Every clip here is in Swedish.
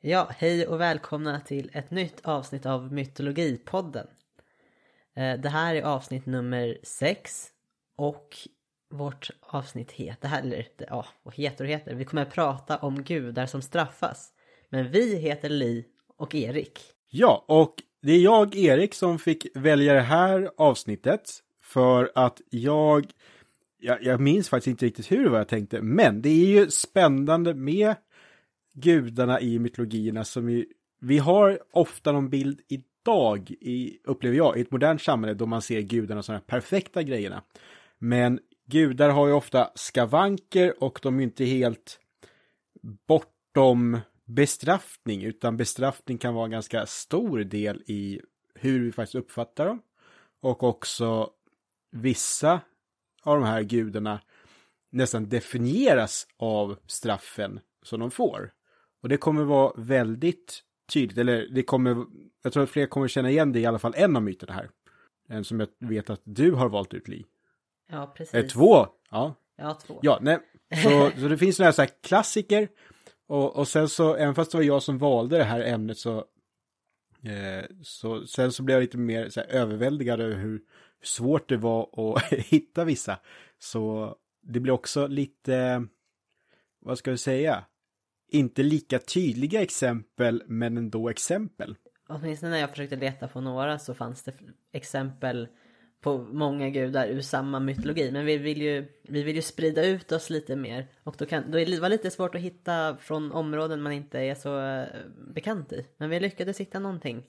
Ja, hej och välkomna till ett nytt avsnitt av Mytologipodden. Eh, det här är avsnitt nummer sex och vårt avsnitt heter, eller ja, vad heter och heter? Vi kommer att prata om gudar som straffas. Men vi heter Li och Erik. Ja, och det är jag, Erik, som fick välja det här avsnittet för att jag, jag, jag minns faktiskt inte riktigt hur det var jag tänkte, men det är ju spännande med gudarna i mytologierna som vi, vi har ofta någon bild idag, i, upplever jag, i ett modernt samhälle då man ser gudarna som de perfekta grejerna. Men gudar har ju ofta skavanker och de är inte helt bortom bestraffning, utan bestraffning kan vara en ganska stor del i hur vi faktiskt uppfattar dem. Och också vissa av de här gudarna nästan definieras av straffen som de får. Och det kommer vara väldigt tydligt, eller det kommer, jag tror att fler kommer känna igen det i alla fall en av myterna här. En som jag vet att du har valt ut, Li. Ja, precis. Eh, två, ja. Ja, två. Ja, nej. Så, så det finns några så här klassiker. Och, och sen så, även fast det var jag som valde det här ämnet så, eh, så sen så blev jag lite mer så här, överväldigad över hur svårt det var att hitta vissa. Så det blir också lite, vad ska vi säga, inte lika tydliga exempel men ändå exempel. Åtminstone när jag försökte leta på några så fanns det exempel på många gudar ur samma mytologi. Men vi vill ju, vi vill ju sprida ut oss lite mer. Och då, kan, då är det var lite svårt att hitta från områden man inte är så eh, bekant i. Men vi lyckades hitta någonting.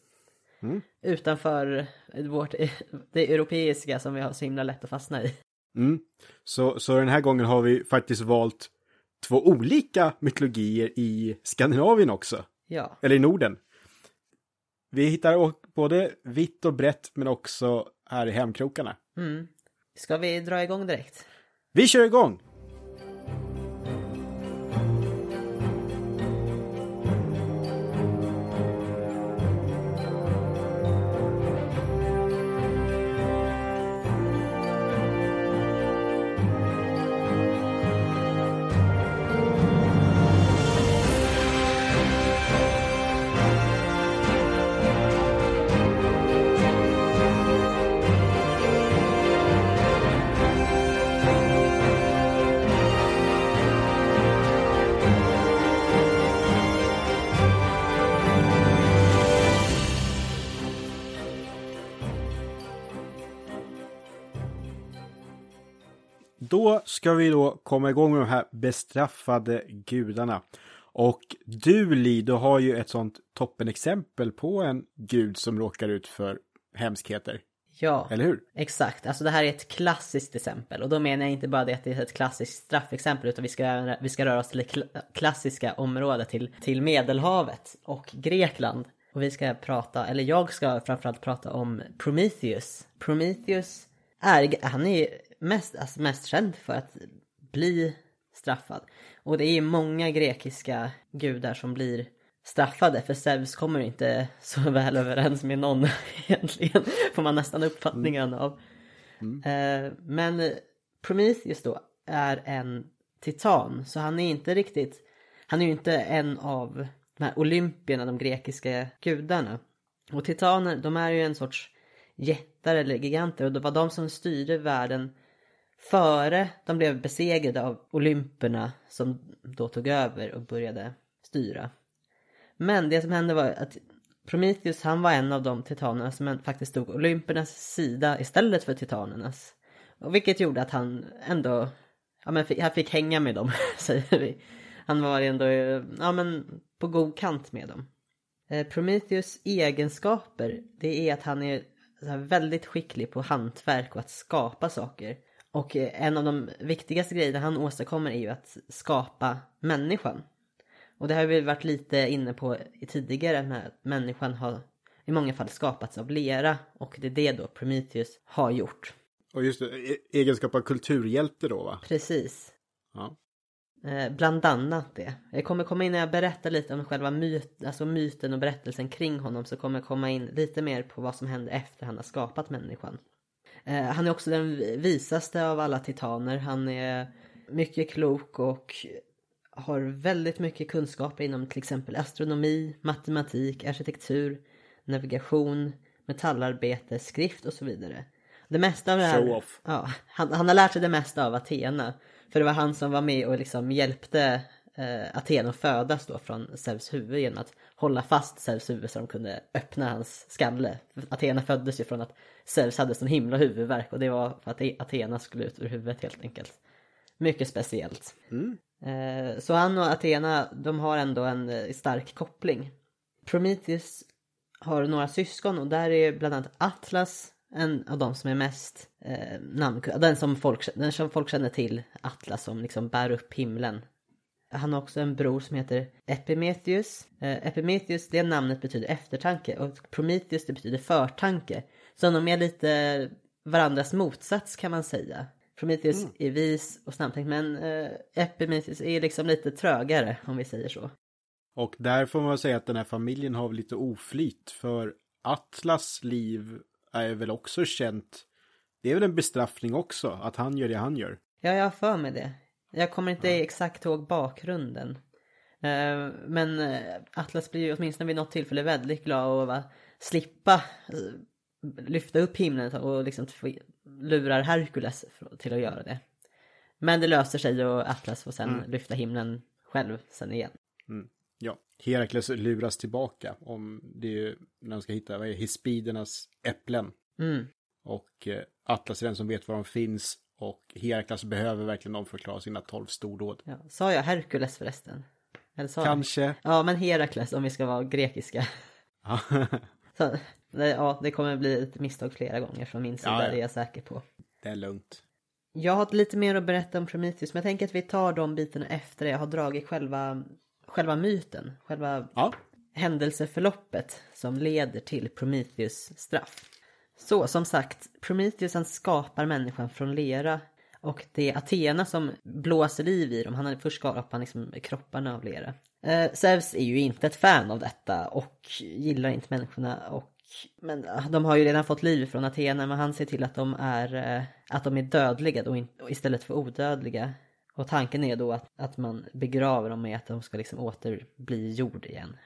Mm. Utanför vårt, det europeiska som vi har så himla lätt att fastna i. Mm. Så, så den här gången har vi faktiskt valt två olika mytologier i Skandinavien också. Ja, Eller i Norden. Vi hittar både vitt och brett men också här i hemkrokarna. mm. Ska vi dra igång direkt? Vi kör igång! Då ska vi då komma igång med de här bestraffade gudarna. Och du Li, du har ju ett sånt toppenexempel på en gud som råkar ut för hemskheter. Ja, Eller hur? exakt. Alltså det här är ett klassiskt exempel. Och då menar jag inte bara det att det är ett klassiskt straffexempel utan vi ska, vi ska röra oss till det kla- klassiska området, till, till Medelhavet och Grekland. Och vi ska prata, eller jag ska framförallt prata om Prometheus. Prometheus är, han är mest, alltså mest känd för att bli straffad. Och det är många grekiska gudar som blir straffade för Zeus kommer inte så väl överens med någon egentligen. Får man nästan uppfattningen av. Eh, men Prometheus då är en titan så han är inte riktigt, han är ju inte en av de här olympierna, de grekiska gudarna. Och titaner, de är ju en sorts jättar eller giganter och det var de som styrde världen före de blev besegrade av olymperna som då tog över och började styra. Men det som hände var att Prometheus han var en av de titanerna som faktiskt stod olympernas sida istället för titanernas. Och vilket gjorde att han ändå, ja men fick, han fick hänga med dem säger vi. Han var ändå, ja men på god kant med dem. Eh, Prometheus egenskaper, det är att han är väldigt skicklig på hantverk och att skapa saker. Och eh, en av de viktigaste grejerna han åstadkommer är ju att skapa människan. Och det har vi varit lite inne på tidigare med att människan har i många fall skapats av lera och det är det då Prometheus har gjort. Och just det, e- egenskap av kulturhjälte då va? Precis. Ja. Eh, bland annat det. Jag kommer komma in när jag berättar lite om själva myt, alltså myten och berättelsen kring honom så kommer jag komma in lite mer på vad som hände efter han har skapat människan. Eh, han är också den visaste av alla titaner. Han är mycket klok och har väldigt mycket kunskaper inom till exempel astronomi, matematik, arkitektur, navigation, metallarbete, skrift och så vidare. Det mesta av det här... Ja, han, han har lärt sig det mesta av Athena. För det var han som var med och liksom hjälpte eh, Athena att födas då från Zeus huvud genom att hålla fast Zeus huvud så de kunde öppna hans skalle. Athena föddes ju från att Zeus hade sån himla huvudvärk och det var för att Athena skulle ut ur huvudet helt enkelt. Mycket speciellt. Eh, så han och Athena, de har ändå en eh, stark koppling. Prometheus har några syskon och där är bland annat Atlas en av de som är mest eh, namnkunnig. Den som, folk, den som folk känner till, Atlas som liksom bär upp himlen. Han har också en bror som heter Epimetheus. Eh, Epimetheus, det namnet betyder eftertanke och Prometheus det betyder förtanke. Så de är lite varandras motsats kan man säga. Prometheus är vis och snabbtänkt men eh, Epimetheus är liksom lite trögare om vi säger så. Och där får man säga att den här familjen har lite oflyt för Atlas liv är väl också känt. Det är väl en bestraffning också att han gör det han gör. Ja, jag har för mig det. Jag kommer inte exakt ihåg bakgrunden. Eh, Men eh, Atlas blir ju åtminstone vid något tillfälle väldigt glad av att slippa eh, lyfta upp himlen och liksom lurar Herkules till att göra det. Men det löser sig och Atlas får sen lyfta himlen själv sen igen. Ja, Herakles luras tillbaka om det är när de ska hitta vad är, Hispidernas äpplen. Mm. Och Atlas är den som vet var de finns och Herakles behöver verkligen dem för att klara sina tolv stordåd. Ja. Sa jag Herkules förresten? Eller sa jag? Kanske. Ja, men Herakles om vi ska vara grekiska. Så, det, ja, det kommer bli ett misstag flera gånger från min sida, Ja, ja. det är jag säker på. det är lugnt. Jag har lite mer att berätta om Prometheus, men jag tänker att vi tar de bitarna efter jag har dragit själva, själva myten, själva Ja, händelseförloppet som leder till Prometheus straff. Så som sagt, Prometheus han skapar människan från lera och det är Athena som blåser liv i dem. Han har först skapat liksom kropparna av lera. Eh, Zeus är ju inte ett fan av detta och gillar inte människorna och men eh, de har ju redan fått liv från Athena men han ser till att de är, eh, att de är dödliga då istället för odödliga. Och tanken är då att, att man begraver dem med att de ska liksom åter bli jord igen.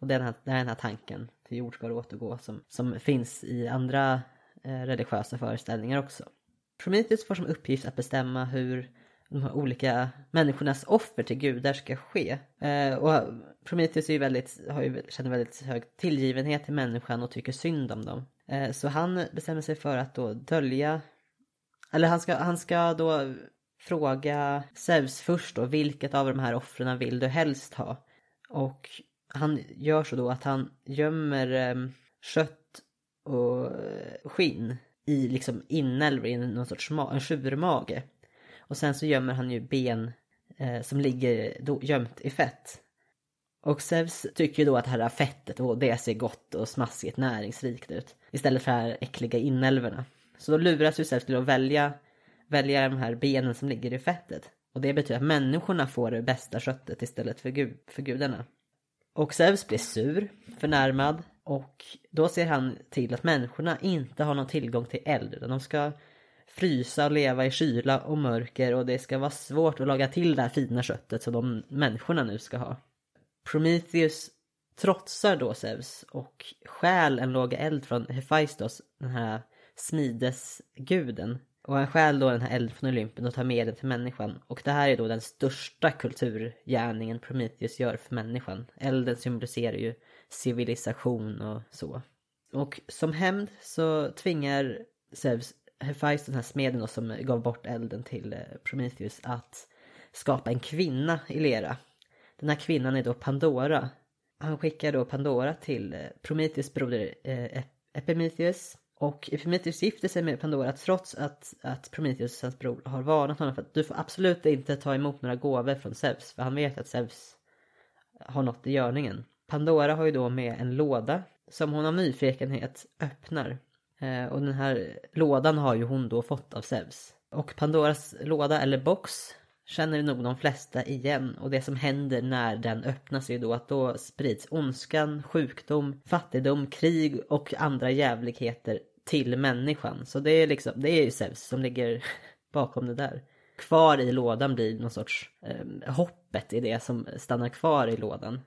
Och det är den här, det är den här tanken till jord ska återgå som, som finns i andra eh, religiösa föreställningar också. Prometheus får som uppgift att bestämma hur de här olika människornas offer till gudar ska ske. Eh, och Prometheus är ju väldigt, har ju, känner väldigt hög tillgivenhet till människan och tycker synd om dem. Eh, så han bestämmer sig för att då dölja, eller han ska, han ska då fråga Zeus först då, vilket av de här offren vill du helst ha? Och han gör så då att han gömmer eh, kött och eh, skinn i liksom inälvor i någon sorts ma- en tjurmage. Och sen så gömmer han ju ben eh, som ligger då gömt i fett. Och Zeus tycker ju då att det här fettet, och det ser gott och smaskigt näringsrikt ut. Istället för de här äckliga inälvorna. Så då luras ju Zeus till att välja, välja de här benen som ligger i fettet. Och det betyder att människorna får det bästa köttet istället för, gud, för gudarna. Och Zeus blir sur, förnärmad och då ser han till att människorna inte har någon tillgång till eld utan de ska frysa och leva i kyla och mörker och det ska vara svårt att laga till det här fina köttet som de människorna nu ska ha. Prometheus trotsar då Zeus och stjäl en låga eld från Hephaistos, den här smidesguden. Och han stjäl då den här elden från Olympen och tar med den till människan. Och det här är då den största kulturgärningen Prometheus gör för människan. Elden symboliserar ju civilisation och så. Och som hämnd så tvingar Zeus Hephaistos, den här smeden då, som gav bort elden till eh, Prometheus, att skapa en kvinna i lera. Den här kvinnan är då Pandora. Han skickar då Pandora till eh, Prometheus broder eh, Ep- Epimetheus. Och Prometheus gifter sig med Pandora trots att, att Prometheus, hans bror, har varnat honom för att du får absolut inte ta emot några gåvor från Zeus. För han vet att Zeus har något i görningen. Pandora har ju då med en låda som hon av nyfikenhet öppnar. Eh, och den här lådan har ju hon då fått av Zeus. Och Pandoras låda eller box känner nog de flesta igen och det som händer när den öppnas är ju då att då sprids ondskan, sjukdom, fattigdom, krig och andra jävligheter till människan. Så det är liksom, det är ju Zeus som ligger bakom det där. kvar i lådan blir någon sorts eh, hoppet i det som stannar kvar i lådan.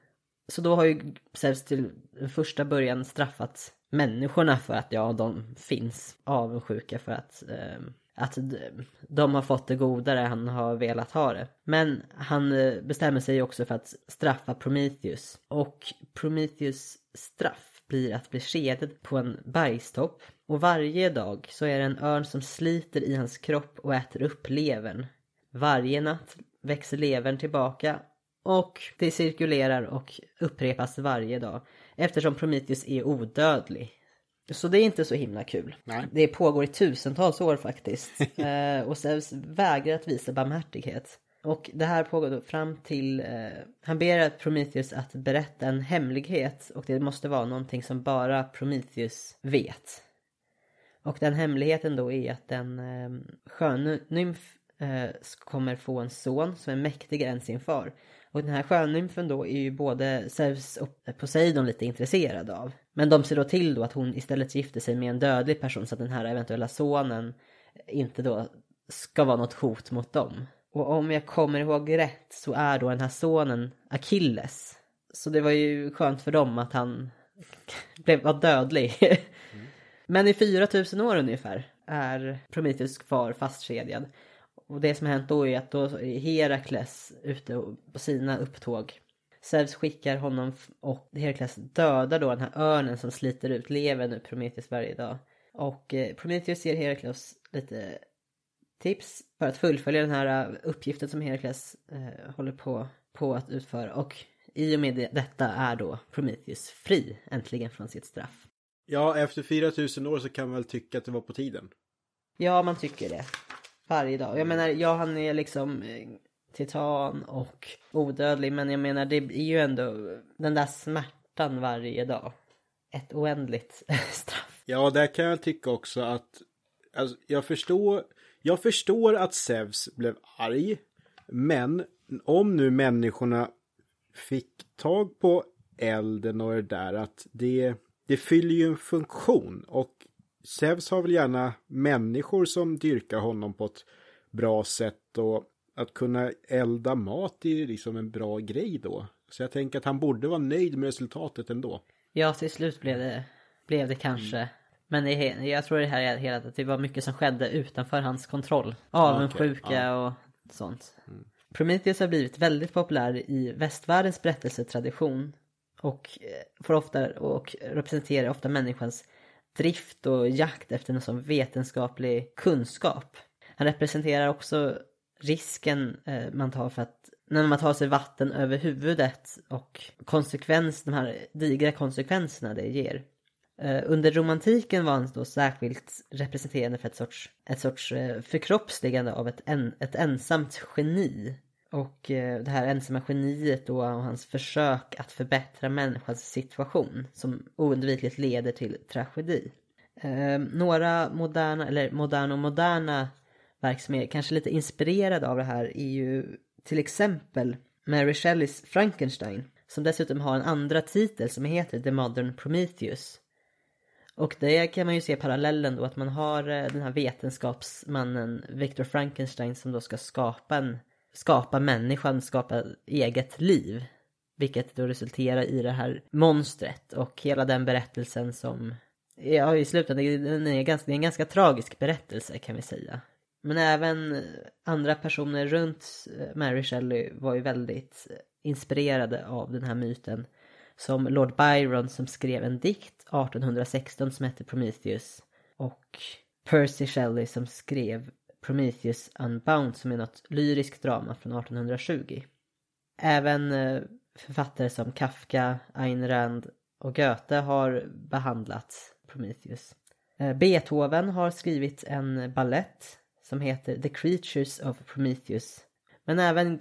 Så då har ju Zeus till första början straffat människorna för att ja, de finns avundsjuka för att eh, att de har fått det godare han har velat ha det. Men han eh, bestämmer sig också för att straffa Prometheus. Och Prometheus straff blir att bli kedjad på en bergstopp. Och varje dag så är det en örn som sliter i hans kropp och äter upp levern. Varje natt växer levern tillbaka och det cirkulerar och upprepas varje dag. Eftersom Prometheus är odödlig. Så det är inte så himla kul. Nej. Det pågår i tusentals år faktiskt. eh, och Zeus vägrar att visa barmhärtighet. Och det här pågår då fram till... Eh, han ber Prometheus att berätta en hemlighet. Och det måste vara någonting som bara Prometheus vet. Och den hemligheten då är att en eh, sjönymf eh, kommer få en son som är mäktigare än sin far. Och den här sjönymfen då är ju både Zeus och Poseidon lite intresserade av. Men de ser då till då att hon istället gifter sig med en dödlig person så att den här eventuella sonen inte då ska vara något hot mot dem. Och om jag kommer ihåg rätt så är då den här sonen Achilles. Så det var ju skönt för dem att han blev, var dödlig. Mm. Men i 4000 år ungefär är Prometheus kvar fastkedjad. Och det som har hänt då är att då är Herakles ute på sina upptåg. Zeus skickar honom och Herakles dödar då den här örnen som sliter ut levern ur Prometheus varje dag. Och eh, Prometheus ger Herakles lite tips för att fullfölja den här eh, uppgiften som Herakles eh, håller på, på att utföra. Och i och med detta är då Prometheus fri äntligen från sitt straff. Ja, efter 4000 år så kan man väl tycka att det var på tiden. Ja, man tycker det. Varje dag. Jag menar, ja han är liksom eh, titan och odödlig. Men jag menar, det är ju ändå den där smärtan varje dag. Ett oändligt straff. Ja, där kan jag tycka också att alltså, jag förstår. Jag förstår att Zeus blev arg. Men om nu människorna fick tag på elden och det där att det, det fyller ju en funktion och Zeus har väl gärna människor som dyrkar honom på ett bra sätt och att kunna elda mat är ju liksom en bra grej då. Så jag tänker att han borde vara nöjd med resultatet ändå. Ja, till slut blev det, blev det kanske. Mm. Men det, jag tror det här är hela att det var mycket som skedde utanför hans kontroll. Avundsjuka okay. ja. och sånt. Mm. Prometheus har blivit väldigt populär i västvärldens berättelsetradition. Och eh, får ofta och representerar ofta människans drift och jakt efter någon sån vetenskaplig kunskap. Han representerar också risken eh, man tar för att när man tar sig vatten över huvudet och konsekvens, de här digra konsekvenserna det ger. Eh, under romantiken var han då särskilt representerande för ett sorts, ett sorts eh, förkroppsligande av ett, en, ett ensamt geni. Och eh, det här ensamma geniet då och hans försök att förbättra människans situation som oundvikligt leder till tragedi. några moderna, eller moderna och moderna verk som är kanske lite inspirerade av det här är ju till exempel Mary Shelleys Frankenstein som dessutom har en andra titel som heter The Modern Prometheus. Och det kan man ju se parallellen då att man har eh, den här vetenskapsmannen Victor Frankenstein som då ska skapa en skapa människan, skapa eget liv. Vilket då resulterar i det här monstret och hela den berättelsen som Ja, i slutändan, den är ganska, det är en ganska tragisk berättelse kan vi säga. Men även andra personer runt eh, Mary Shelley var ju väldigt inspirerade av den här myten. Som Lord Byron som skrev en dikt 1816 som hette Prometheus. Och Percy Shelley som skrev Prometheus Unbound som är något lyriskt drama från 1820. Även eh, författare som Kafka, Ayn Rand och Goethe har behandlat Prometheus. Eh, Beethoven har skrivit en ballett som heter The Creatures of Prometheus. Men även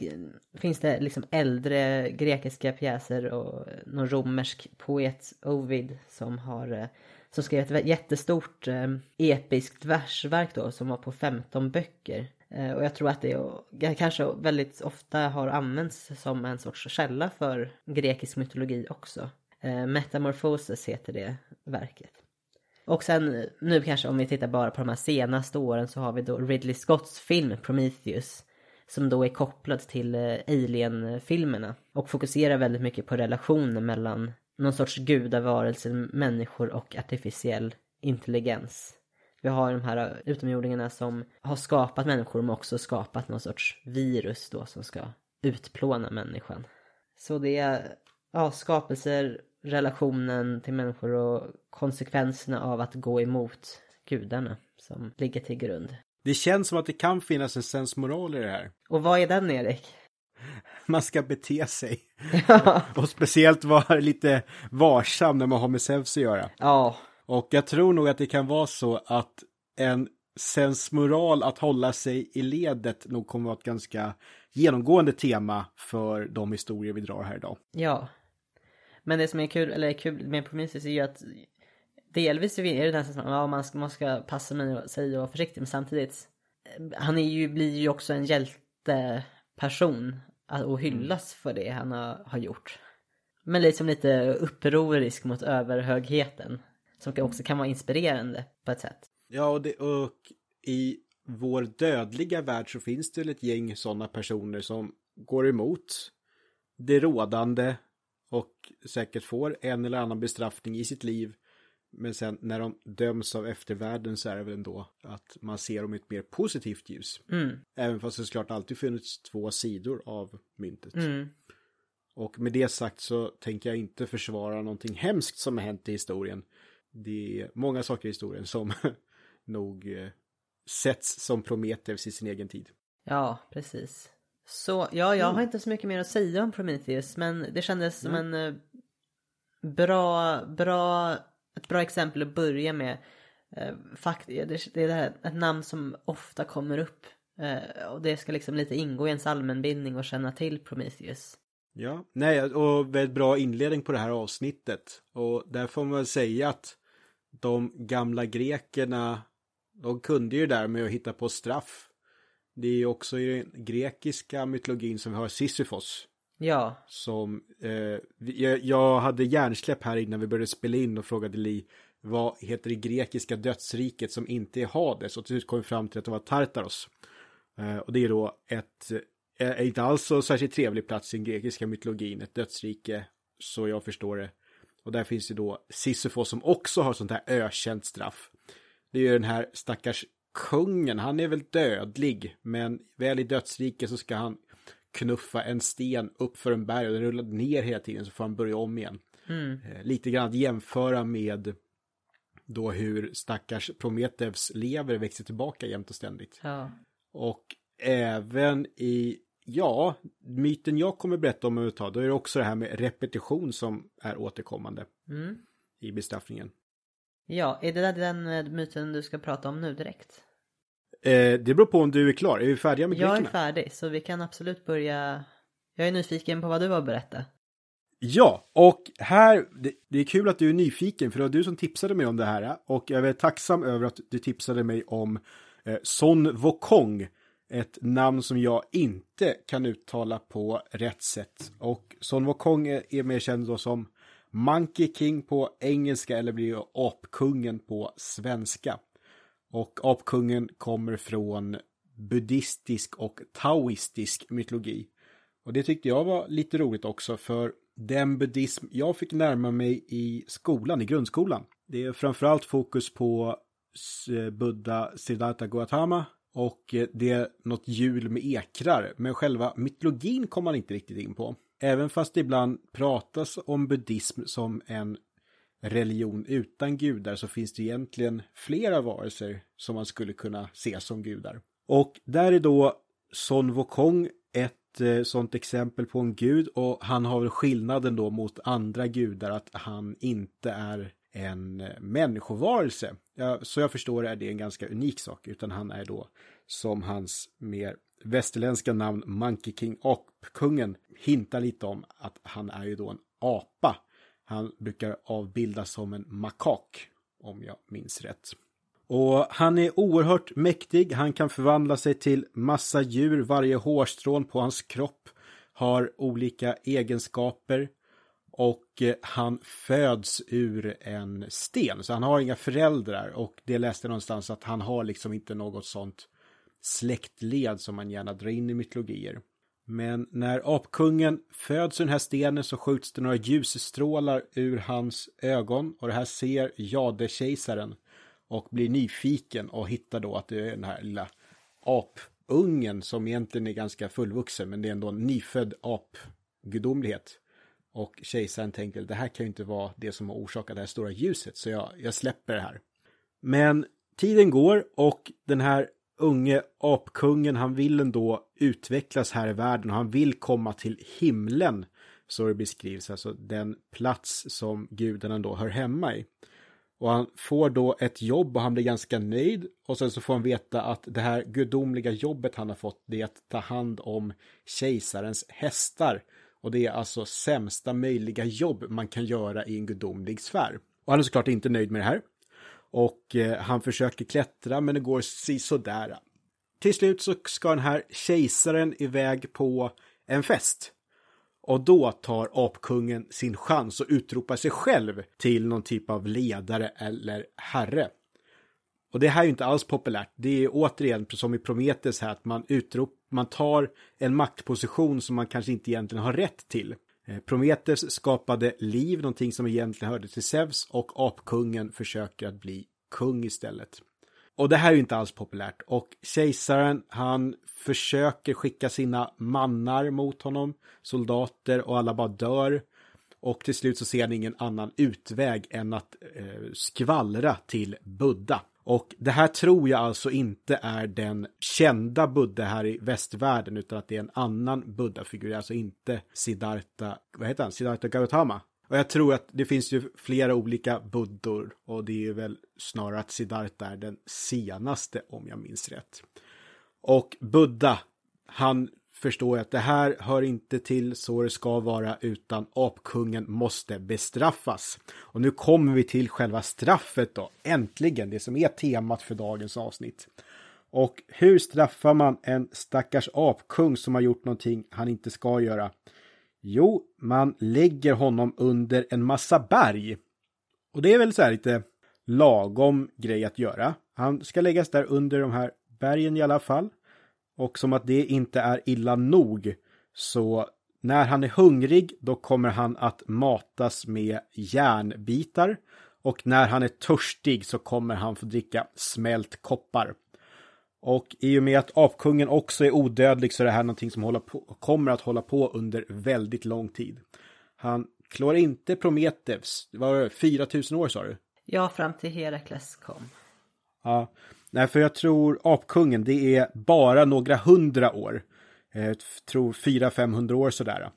finns det liksom äldre grekiska pjäser och eh, någon romersk poet Ovid som har eh, som skrev ett jättestort eh, episkt versverk då som var på 15 böcker. Eh, och jag tror att det kanske väldigt ofta har använts som en sorts källa för grekisk mytologi också. Eh, Metamorphoses heter det verket. Och sen nu kanske om vi tittar bara på de här senaste åren så har vi då Ridley Scotts film Prometheus. Som då är kopplad till eh, Alien-filmerna. Och fokuserar väldigt mycket på relationen mellan någon sorts gudavarelse, människor och artificiell intelligens. Vi har de här eh, utomjordingarna som har skapat människor men också skapat någon sorts virus då som ska utplåna människan. Så det är ja, skapelser, relationen till människor och konsekvenserna av att gå emot gudarna som ligger till grund. Det känns som att det kan finnas en sensmoral i det här. Och vad är den Erik? Man ska bete sig. Ja. och speciellt vara lite varsam när man har med Zeus att göra. Ja. Och jag tror nog att det kan vara så att en sensmoral att hålla sig i ledet nog kommer att vara ett ganska genomgående tema för de historier vi drar här idag. Ja. Men det som är kul, eller kul med Prometheus är ju att delvis är det nästan som att ja, man, ska, man ska passa mig sig och vara försiktig men samtidigt han är ju, blir ju också en hjälteperson och hyllas för det han har, har gjort. Men liksom lite upprorisk mot överhögheten. Som också kan vara inspirerande på ett sätt. Ja, och, det, och i vår dödliga värld så finns det ett gäng sådana personer som går emot det rådande och säkert får en eller annan bestraffning i sitt liv. Men sen när de döms av eftervärlden så är det väl ändå att man ser dem i ett mer positivt ljus. Mm. Även fast det såklart alltid funnits två sidor av myntet. Mm. Och med det sagt så tänker jag inte försvara någonting hemskt som har hänt i historien. Det är många saker i historien som nog eh, sätts som Prometheus i sin egen tid. Ja, precis. Så, ja, jag har inte så mycket mer att säga om Prometheus, men det kändes som en eh, bra, bra, ett bra exempel att börja med. Eh, fakt, det, det är det här, ett namn som ofta kommer upp. Eh, och det ska liksom lite ingå i ens allmänbildning och känna till Prometheus. Ja, nej, och väldigt bra inledning på det här avsnittet. Och där får man väl säga att de gamla grekerna, de kunde ju där med att hitta på straff. Det är ju också i den grekiska mytologin som vi har Sisyfos. Ja. Som, eh, jag, jag hade hjärnsläpp här innan vi började spela in och frågade Li vad heter det grekiska dödsriket som inte är Hades och till slut kom vi fram till att det var Tartaros. Eh, och det är då ett, eh, inte alls så särskilt trevlig plats i den grekiska mytologin, ett dödsrike så jag förstår det. Och där finns ju då Sisyfos som också har sånt här ökänt straff. Det är ju den här stackars kungen, han är väl dödlig, men väl i dödsriket så ska han knuffa en sten upp för en berg och den rullar ner hela tiden så får han börja om igen. Mm. Eh, lite grann att jämföra med då hur stackars Prometheus lever växer tillbaka jämt och ständigt. Ja. Och även i, ja, myten jag kommer berätta om överhuvudtaget, då är det också det här med repetition som är återkommande Mm. i bestraffningen. Ja, är det där den eh, myten du ska prata om nu direkt? Eh, det beror på om du är klar. Är vi färdiga med Jag är grekerna? färdig, så vi kan absolut börja. Jag är nyfiken på vad du har att berätta. Ja, och här, det, det är kul att du är nyfiken för det var du som tipsade mig om det här och jag är tacksam över att du tipsade mig om eh, Son Wokong, ett namn som jag inte kan uttala på rätt sätt. Och Son Wokong är, är mer känd då som Monkey King på engelska eller blir ju Apkungen på svenska. Och Apkungen kommer från buddhistisk och taoistisk mytologi. Och det tyckte jag var lite roligt också för den buddhism jag fick närma mig i skolan, i grundskolan. Det är framförallt fokus på eh, Buddha Siddhartha Gautama och eh, det är något hjul med ekrar. Men själva mytologin kom man inte riktigt in på. Även fast det ibland pratas om buddhism som en religion utan gudar så finns det egentligen flera varelser som man skulle kunna se som gudar. Och där är då Son Wokong ett eh, sånt exempel på en gud och han har väl skillnaden då mot andra gudar att han inte är en eh, människovarelse. Ja, så jag förstår är det en ganska unik sak utan han är då som hans mer västerländska namn Monkey King Apkungen hintar lite om att han är ju då en apa. Han brukar avbildas som en makak om jag minns rätt. Och han är oerhört mäktig. Han kan förvandla sig till massa djur. Varje hårstrån på hans kropp har olika egenskaper. Och eh, han föds ur en sten, så han har inga föräldrar. Och det läste jag någonstans att han har liksom inte något sånt släktled som man gärna drar in i mytologier. Men när apkungen föds ur den här stenen så skjuts det några ljusstrålar ur hans ögon och det här ser Jade-kejsaren och blir nyfiken och hittar då att det är den här lilla apungen som egentligen är ganska fullvuxen men det är ändå en nyfödd apgudomlighet. Och kejsaren tänker det här kan ju inte vara det som har orsakat det här stora ljuset så jag, jag släpper det här. Men tiden går och den här unge apkungen, han vill ändå utvecklas här i världen och han vill komma till himlen. Så det beskrivs, alltså den plats som gudarna då hör hemma i. Och han får då ett jobb och han blir ganska nöjd. Och sen så får han veta att det här gudomliga jobbet han har fått det är att ta hand om kejsarens hästar. Och det är alltså sämsta möjliga jobb man kan göra i en gudomlig sfär. Och han är såklart inte nöjd med det här. Och eh, han försöker klättra men det går sådär. Till slut så ska den här kejsaren iväg på en fest. Och då tar apkungen sin chans och utropar sig själv till någon typ av ledare eller herre. Och det här är ju inte alls populärt. Det är återigen som i Prometheus här att man utrop, man tar en maktposition som man kanske inte egentligen har rätt till. Eh, Prometheus skapade liv, någonting som egentligen hörde till Zeus och apkungen försöker att bli kung istället. Och det här är ju inte alls populärt och kejsaren han försöker skicka sina mannar mot honom, soldater och alla bara dör. Och till slut så ser han ingen annan utväg än att eh, skvallra till Buddha. Och det här tror jag alltså inte är den kända Buddha här i västvärlden utan att det är en annan Buddha-figur, alltså inte Siddhartha, vad heter han, Siddhartha Gautama. Och jag tror att det finns ju flera olika buddor och det är väl snarare att Siddhartha är den senaste om jag minns rätt. Och Buddha, han förstår jag att det här hör inte till så det ska vara utan apkungen måste bestraffas. Och nu kommer vi till själva straffet då, äntligen, det som är temat för dagens avsnitt. Och hur straffar man en stackars apkung som har gjort någonting han inte ska göra? Jo, man lägger honom under en massa berg. Och det är väl så här lite lagom grej att göra. Han ska läggas där under de här bergen i alla fall. Och som att det inte är illa nog så när han är hungrig då kommer han att matas med järnbitar och när han är törstig så kommer han få dricka smält koppar. Och i och med att apkungen också är odödlig så är det här någonting som på, kommer att hålla på under väldigt lång tid. Han klår inte Prometheus, det var 4000 år sa du? Ja, fram till Herakles kom. Ja, nej för jag tror apkungen det är bara några hundra år. Eh, jag tror 400-500 år sådär.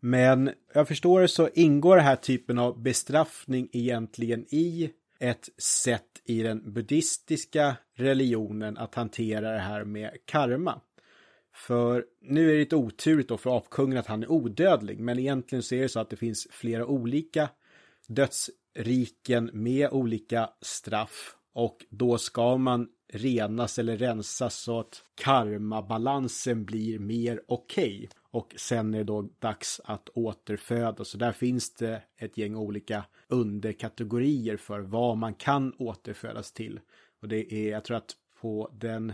Men jag förstår det så ingår den här typen av bestraffning egentligen i ett sätt i den buddhistiska religionen att hantera det här med karma. För nu är det lite oturligt då för apkungen att han är odödlig, men egentligen så är det så att det finns flera olika dödsriken med olika straff och då ska man renas eller rensas så att karmabalansen blir mer okej. Okay. Och sen är det då dags att återföda. Så där finns det ett gäng olika underkategorier för vad man kan återfödas till. Och det är, jag tror att på den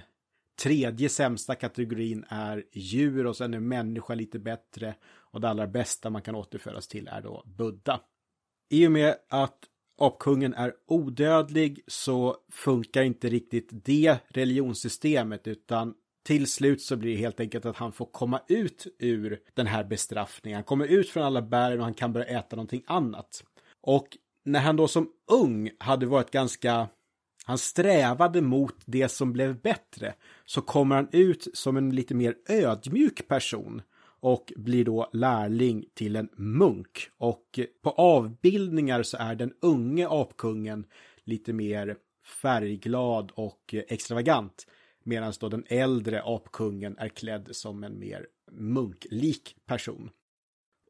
tredje sämsta kategorin är djur och sen är människa lite bättre. Och det allra bästa man kan återfödas till är då Buddha. I och med att apkungen är odödlig så funkar inte riktigt det religionssystemet utan till slut så blir det helt enkelt att han får komma ut ur den här bestraffningen. Han kommer ut från alla bergen och han kan börja äta någonting annat. Och när han då som ung hade varit ganska han strävade mot det som blev bättre så kommer han ut som en lite mer ödmjuk person och blir då lärling till en munk. Och på avbildningar så är den unge apkungen lite mer färgglad och extravagant. Medan då den äldre apkungen är klädd som en mer munklik person.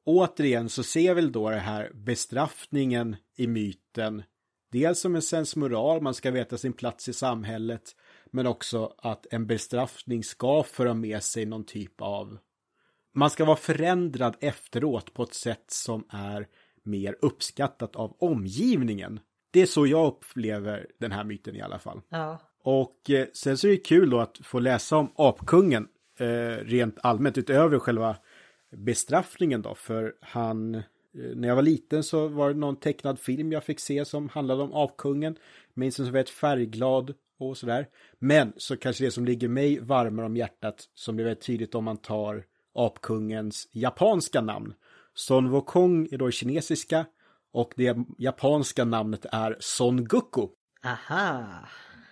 Återigen så ser väl då det här bestraffningen i myten dels som en sensmoral, man ska veta sin plats i samhället, men också att en bestraffning ska föra med sig någon typ av man ska vara förändrad efteråt på ett sätt som är mer uppskattat av omgivningen. Det är så jag upplever den här myten i alla fall. Ja. Och eh, sen så är det kul då att få läsa om apkungen eh, rent allmänt utöver själva bestraffningen då. För han, eh, när jag var liten så var det någon tecknad film jag fick se som handlade om apkungen. Minns den som väldigt färgglad och sådär. Men så kanske det som ligger mig varmare om hjärtat som blir väldigt tydligt om man tar apkungens japanska namn. Son Wukong är då kinesiska och det japanska namnet är Son Goku. Aha.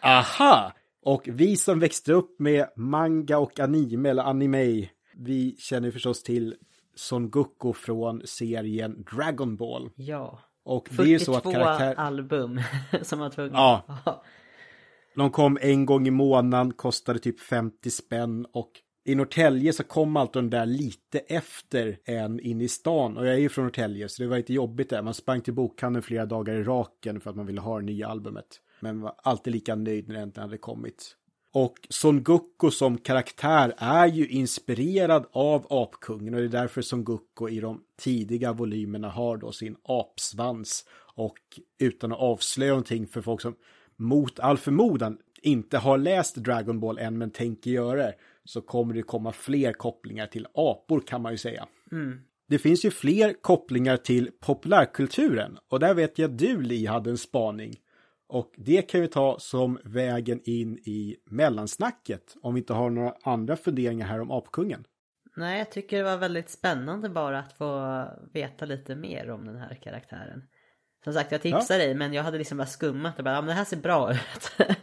Aha! Och vi som växte upp med manga och anime, eller anime, vi känner förstås till Son Goku från serien Dragon Ball. Ja. Och det 42 är ju så att karaktär... album som var tvungna. Ja. De kom en gång i månaden, kostade typ 50 spänn och i Norrtälje så kom allt de där lite efter en in i stan. Och jag är ju från Norrtälje så det var lite jobbigt där. Man sprang till bokhandeln flera dagar i raken för att man ville ha det nya albumet. Men var alltid lika nöjd när det äntligen hade kommit. Och Son Goku som karaktär är ju inspirerad av Apkungen och det är därför Son Goku i de tidiga volymerna har då sin apsvans. Och utan att avslöja någonting för folk som mot all förmodan inte har läst Dragon Ball än men tänker göra det så kommer det komma fler kopplingar till apor kan man ju säga. Mm. Det finns ju fler kopplingar till populärkulturen och där vet jag att du Li hade en spaning. Och det kan vi ta som vägen in i mellansnacket om vi inte har några andra funderingar här om apkungen. Nej, jag tycker det var väldigt spännande bara att få veta lite mer om den här karaktären. Som sagt, jag tipsade dig men jag hade liksom bara skummat och bara, ja men det här ser bra ut.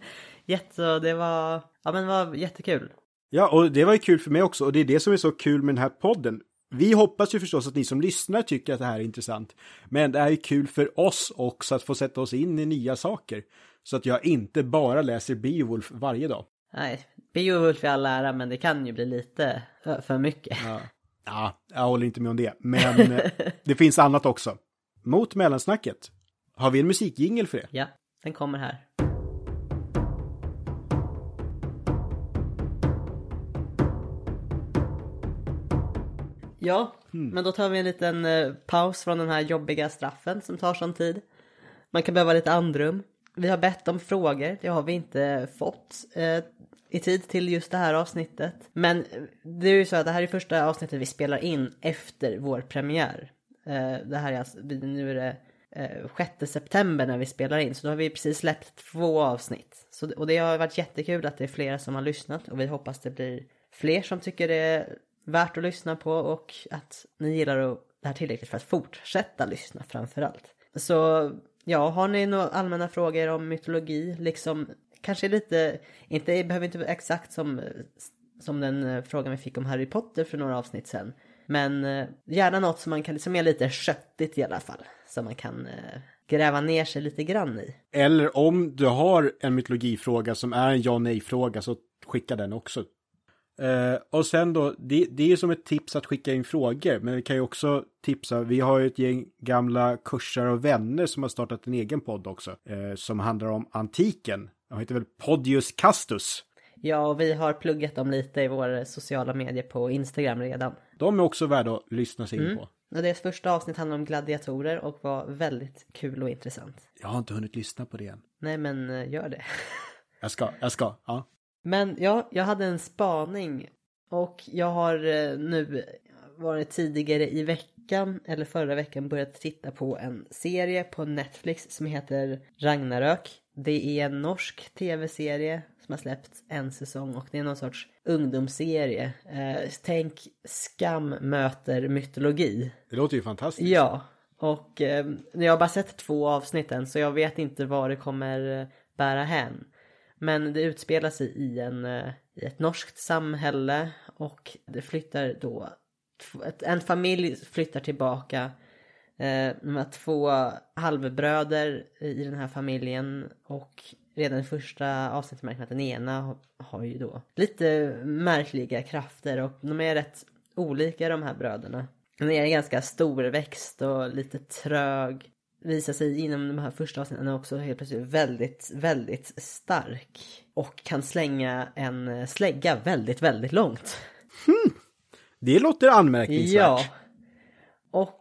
Jätte, det var, ja men det var jättekul. Ja, och det var ju kul för mig också och det är det som är så kul med den här podden. Vi hoppas ju förstås att ni som lyssnar tycker att det här är intressant. Men det är ju kul för oss också att få sätta oss in i nya saker. Så att jag inte bara läser Beowulf varje dag. Nej, Beowulf i all ära men det kan ju bli lite för mycket. Ja, ja jag håller inte med om det. Men det finns annat också. Mot mellansnacket. Har vi en musikjingel för det? Ja, den kommer här. Ja, mm. men då tar vi en liten eh, paus från den här jobbiga straffen som tar sån tid. Man kan behöva lite andrum. Vi har bett om frågor, det har vi inte fått eh, i tid till just det här avsnittet. Men det är ju så att det här är första avsnittet vi spelar in efter vår premiär. Eh, det här är alltså, nu är det eh, 6 september när vi spelar in, så då har vi precis släppt två avsnitt. Så, och det har varit jättekul att det är flera som har lyssnat och vi hoppas det blir fler som tycker det är värt att lyssna på och att ni gillar det här tillräckligt för att fortsätta lyssna framför allt. Så ja, har ni några allmänna frågor om mytologi, liksom kanske lite, inte, behöver inte vara exakt som, som den eh, frågan vi fick om Harry Potter för några avsnitt sen. Men eh, gärna något som man kan, som är lite köttigt i alla fall. Som man kan eh, gräva ner sig lite grann i. Eller om du har en mytologifråga som är en ja nej-fråga så skicka den också Uh, och sen då, det, det är ju som ett tips att skicka in frågor, men vi kan ju också tipsa, vi har ju ett gäng gamla kursar och vänner som har startat en egen podd också, uh, som handlar om antiken. De heter väl Podius Castus. Ja, och vi har pluggat dem lite i våra sociala medier på Instagram redan. De är också värda att lyssna sig mm. in på. Och deras första avsnitt handlar om gladiatorer och var väldigt kul och intressant. Jag har inte hunnit lyssna på det än. Nej, men uh, gör det. jag ska, jag ska, ja. Men ja, jag hade en spaning och jag har eh, nu varit tidigare i veckan eller förra veckan börjat titta på en serie på Netflix som heter Ragnarök. Det är en norsk tv-serie som har släppts en säsong och det är någon sorts ungdomsserie. Eh, tänk Skam möter mytologi. Det låter ju fantastiskt. Ja, och eh, jag har bara sett två avsnitt än så jag vet inte vad det kommer bära hän. Men det utspelar sig i, en, eh, i ett norskt samhälle och det flyttar då, en familj flyttar tillbaka De med två halvbröder i den här familjen och redan i första avsnittet märker man att den ena har ju då lite märkliga krafter och de är rätt olika de här bröderna. Den är ganska storväxt och lite trög visar sig inom de här första avsnitten också helt plötsligt väldigt, väldigt stark. Och kan slänga en slägga väldigt, väldigt långt. Hmm. Det låter anmärkningsvärt. Ja. Och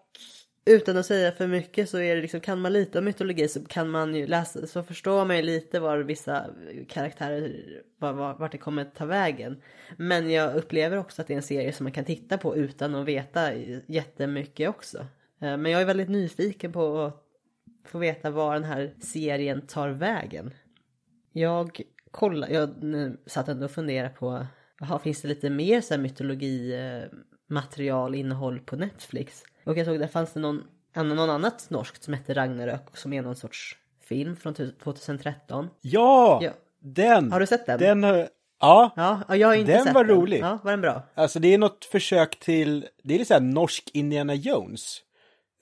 utan att säga för mycket så är det liksom, kan man lite om mytologi så kan man ju läsa, så förstår man ju lite var vissa karaktärer, var, var, vart det kommer ta vägen. Men jag upplever också att det är en serie som man kan titta på utan att veta jättemycket också. Eh, men jag är väldigt nyfiken på att få veta var den här serien tar vägen. Jag kollade, jag satt ändå och funderade på, jaha, finns det lite mer så här mytologi material, innehåll på Netflix? Och jag såg där fanns det någon, någon annat norskt som hette Ragnarök som är någon sorts film från 2013. Ja, ja. den! Har du sett den? Den Ja, ja jag har inte den sett var den. rolig. Ja, var den bra? Alltså det är något försök till, det är lite såhär norsk Indiana Jones.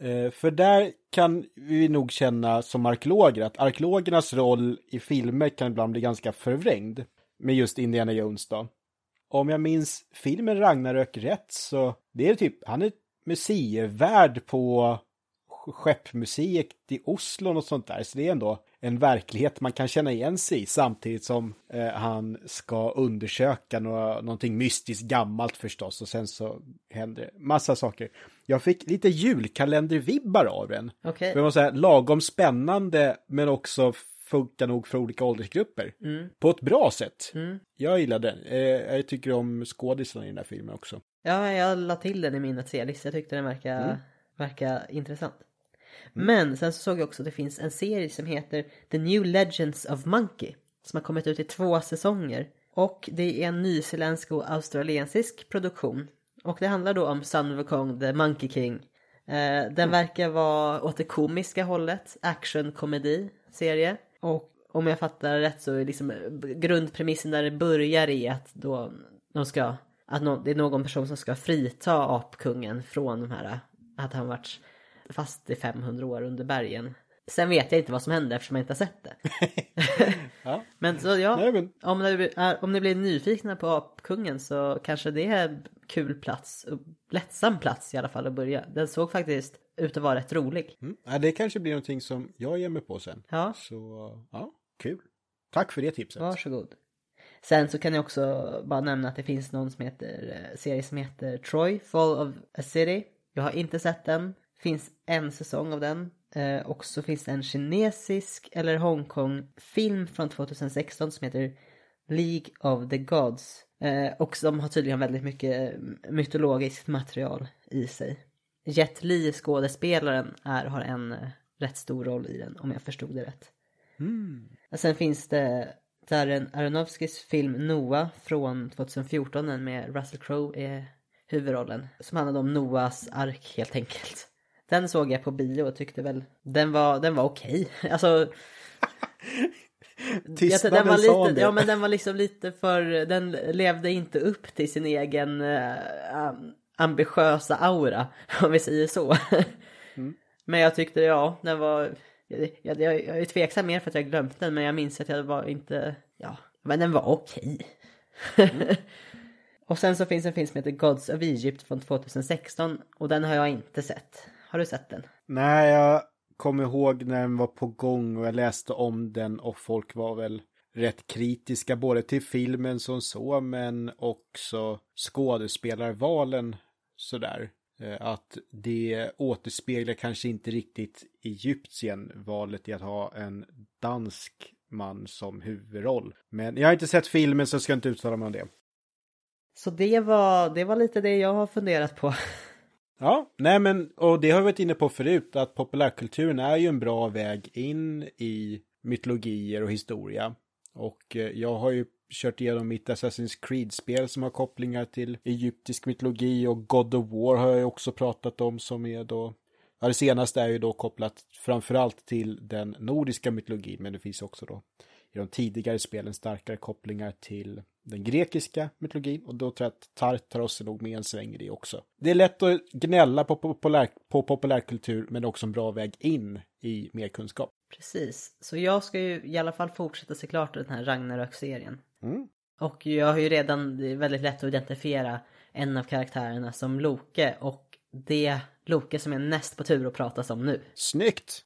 Eh, för där kan vi nog känna som arkeologer att arkeologernas roll i filmer kan ibland bli ganska förvrängd. Med just Indiana Jones då. Om jag minns filmen Ragnarök rätt så det är typ, han är museivärd på skeppmuseet i Oslo och sånt där. Så det är ändå en verklighet man kan känna igen sig i samtidigt som eh, han ska undersöka några, någonting mystiskt gammalt förstås och sen så händer det massa saker. Jag fick lite julkalendervibbar av den. Okay. Var så här lagom spännande men också funkar nog för olika åldersgrupper. Mm. På ett bra sätt. Mm. Jag gillar den. Eh, jag tycker om skådisarna i den här filmen också. Ja, jag la till den i min setlista. Jag tyckte den verkar, Mm. verkar intressant. Men sen så såg jag också att det finns en serie som heter The New Legends of Monkey. Som har kommit ut i två säsonger. Och det är en nyzeeländsk och australiensisk produktion. Och det handlar då om Sun Wukong, The Monkey King. Eh, den verkar vara åt det komiska hållet, action-komedi serie. Och om jag fattar rätt så är liksom grundpremissen där det börjar i att då de ska, att no, det är någon person som ska frita apkungen från de här, att han varit fast i 500 år under bergen. Sen vet jag inte vad som händer eftersom jag inte har sett det. Ja. Men så ja, Nej, men... om, ni, om ni blir nyfikna på apkungen så kanske det är en kul plats, lättsam plats i alla fall att börja. Den såg faktiskt ut att vara rätt rolig. Mm. Ja, det kanske blir någonting som jag ger mig på sen. Ja, Så, ja, kul. Tack för det tipset. varsågod. Sen så kan jag också bara nämna att det finns någon som heter, eh, serie som heter Troy, Fall of a City. Jag har inte sett den. Finns en säsong av den. Eh, och så finns det en kinesisk eller Hongkong-film från 2016 som heter League of the Gods. Eh, och som har tydligen väldigt mycket eh, mytologiskt material i sig. Jet Li, skådespelaren, är, har en eh, rätt stor roll i den om jag förstod det rätt. Mm. Och Sen finns det Darren Aronofskys film Noah från 2014 den med Russell Crowe i huvudrollen. Som handlade om Noahs ark helt enkelt. Den såg jag på bio och tyckte väl den var, den var okej. Alltså Tystnaden den var lite, det. ja men den var liksom lite för, den levde inte upp till sin egen am- ambitiösa aura, om vi säger så. Men jag tyckte, ja, den var, jag, jag, jag är tveksam mer för att jag glömt den, men jag minns att jag var inte, ja, men den var okej. och sen så finns en film som heter Gods of Egypt från 2016, och den har jag inte sett. Har du sett den? Nej, jag kommer ihåg när den var på gång och jag läste om den och folk var väl rätt kritiska både till filmen som så men också skådespelarvalen sådär. Eh, Att det återspeglar kanske inte riktigt Egyptien valet i att ha en dansk man som huvudroll. Men jag har inte sett filmen så jag ska inte uttala mig om det. Så det var, det var lite det jag har funderat på. Ja, nej men, och det har vi varit inne på förut, att populärkulturen är ju en bra väg in i mytologier och historia. Och eh, jag har ju kört igenom mitt Assassin's Creed-spel som har kopplingar till egyptisk mytologi och God of War har jag ju också pratat om som är då Ja, det senaste är ju då kopplat framförallt till den nordiska mytologin, men det finns också då i de tidigare spelen starkare kopplingar till den grekiska mytologin och då tror jag att Tartaros är nog med en sväng i det också. Det är lätt att gnälla på, populär, på populärkultur men också en bra väg in i mer kunskap. Precis, så jag ska ju i alla fall fortsätta se klart den här Ragnarök-serien. Mm. Och jag har ju redan, det är väldigt lätt att identifiera en av karaktärerna som Loke och det Loke som är näst på tur att pratas om nu. Snyggt!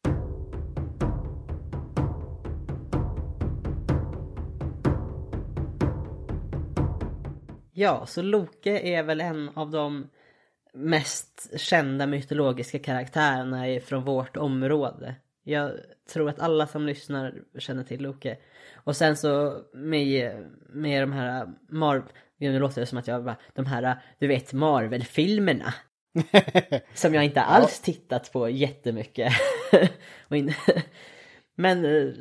Ja, så Loke är väl en av de mest kända mytologiska karaktärerna från vårt område. Jag tror att alla som lyssnar känner till Loke. Och sen så med, med de här Marvel, nu låter det som att jag bara, de här, du vet Marvel-filmerna. som jag inte alls tittat på jättemycket. Men eh,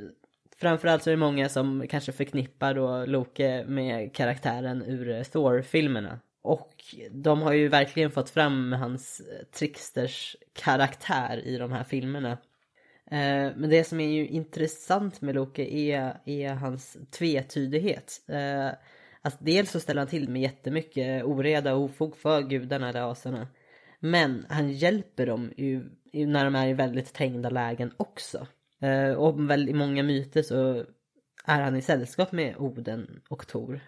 framförallt så är det många som kanske förknippar då Loke med karaktären ur eh, Thor-filmerna. Och de har ju verkligen fått fram hans eh, tricksters karaktär i de här filmerna. Eh, men det som är ju intressant med Loke är, är hans tvetydighet. Alltså dels så ställer han till med jättemycket oreda och ofog för gudarna eller asarna. Men han hjälper dem ju när de är i väldigt trängda lägen också. Eh, och väl i många myter så är han i sällskap med Oden och Tor.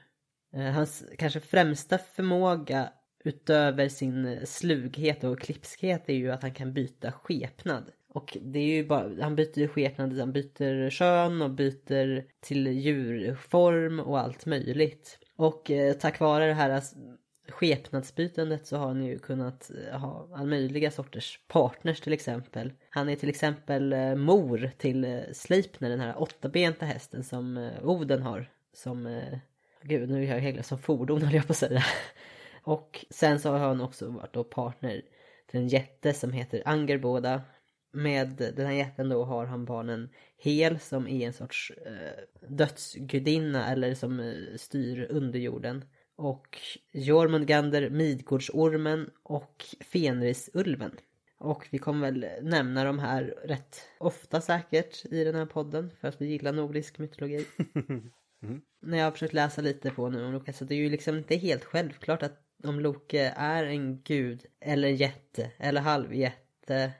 Eh, hans kanske främsta förmåga utöver sin slughet och klipskhet är ju att han kan byta skepnad. Och det är ju bara, han byter ju skepnad, han byter kön och byter till djurform och allt möjligt. Och eh, tack vare det här skepnadsbytandet så har han ju kunnat eh, ha all möjliga sorters partners till exempel. Han är till exempel eh, mor till eh, Sleipner, den här åttabenta hästen som Oden har. Som, gud nu är jag helt som fordon höll jag på att säga. Och sen så har han också varit då partner till en jätte som heter Angerboda med den här jätten då har han barnen Hel som är en sorts eh, dödsgudinna eller som eh, styr underjorden. Och Jormungandr, Midgårdsormen och Fenrisulven. Och vi kommer väl nämna de här rätt ofta säkert i den här podden för att vi gillar nordisk mytologi. mm. När jag har försökt läsa lite på nu om Loke så det är ju liksom inte helt självklart att om Loke är en gud eller en jätte eller halvjätte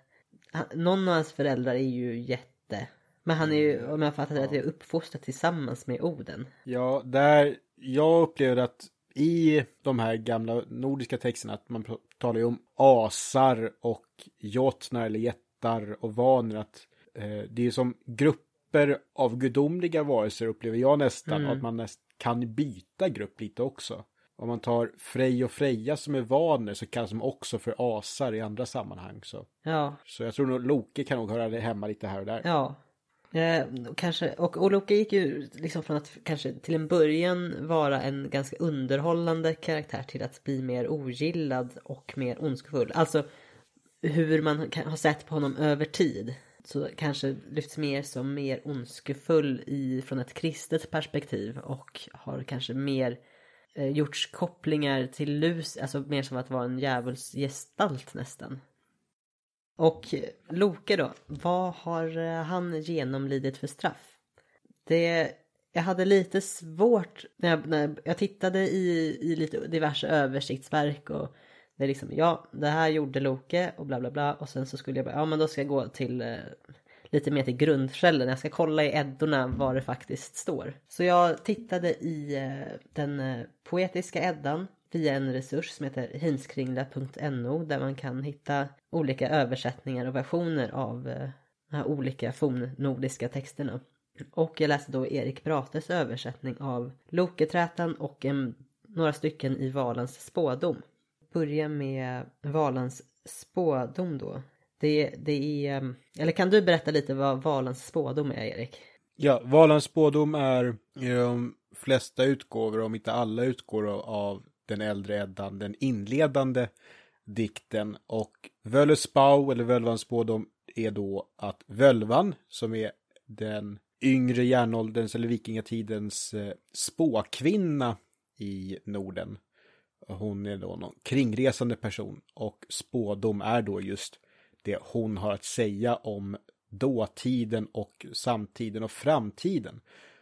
någon av hans föräldrar är ju jätte. Men han är ju, om jag fattar rätt, ja. uppfostrad tillsammans med Oden. Ja, där jag upplever att i de här gamla nordiska texterna att man talar ju om asar och jotnar eller jättar och vanor. Att eh, det är som grupper av gudomliga varelser upplever jag nästan. Mm. Att man näst, kan byta grupp lite också. Om man tar Frej och Freja som är vaner så kallas de också för asar i andra sammanhang. Så, ja. så jag tror nog Loke kan nog höra hemma lite här och där. Ja. Eh, kanske, och, Loke gick ju liksom från att kanske till en början vara en ganska underhållande karaktär till att bli mer ogillad och mer ondskefull. Alltså hur man kan, har sett på honom över tid. Så kanske lyfts mer som mer ondskefull i, från ett kristet perspektiv och har kanske mer eh, gjorts kopplingar till Lus, alltså mer som att vara en djävulsgestalt nästan. Och Loke då, vad har eh, han genomlidit för straff? Det, jag hade lite svårt när jag, när jag tittade i, i lite diverse översiktsverk och det är liksom, ja, det här gjorde Loke och bla bla bla och sen så skulle jag bara, ja men då ska jag gå till eh, lite mer till grundkällan. Jag ska kolla i Eddorna vad det faktiskt står. Så jag tittade i eh, den eh, poetiska Eddan via en resurs som heter hinskringla.no där man kan hitta olika översättningar och versioner av eh, de här olika fornnordiska texterna. Och jag läste då Erik Brates översättning av Loketrätan och en, några stycken i Valans spådom. Börja med Valans spådom då. Det, det är... Eh, eller kan du berätta lite vad Valans spådom är, Erik? Ja, Valans spådom är i de flesta utgåvor, om inte alla utgår av den äldre Eddan, den inledande dikten. Och Völlespau, eller Völvans spådom, är då att Völvan, som är den yngre järnålderns eller vikingatidens eh, spåkvinna i Norden. Hon är då någon kringresande person och spådom är då just det hon har att säga om dåtiden och samtiden och framtiden.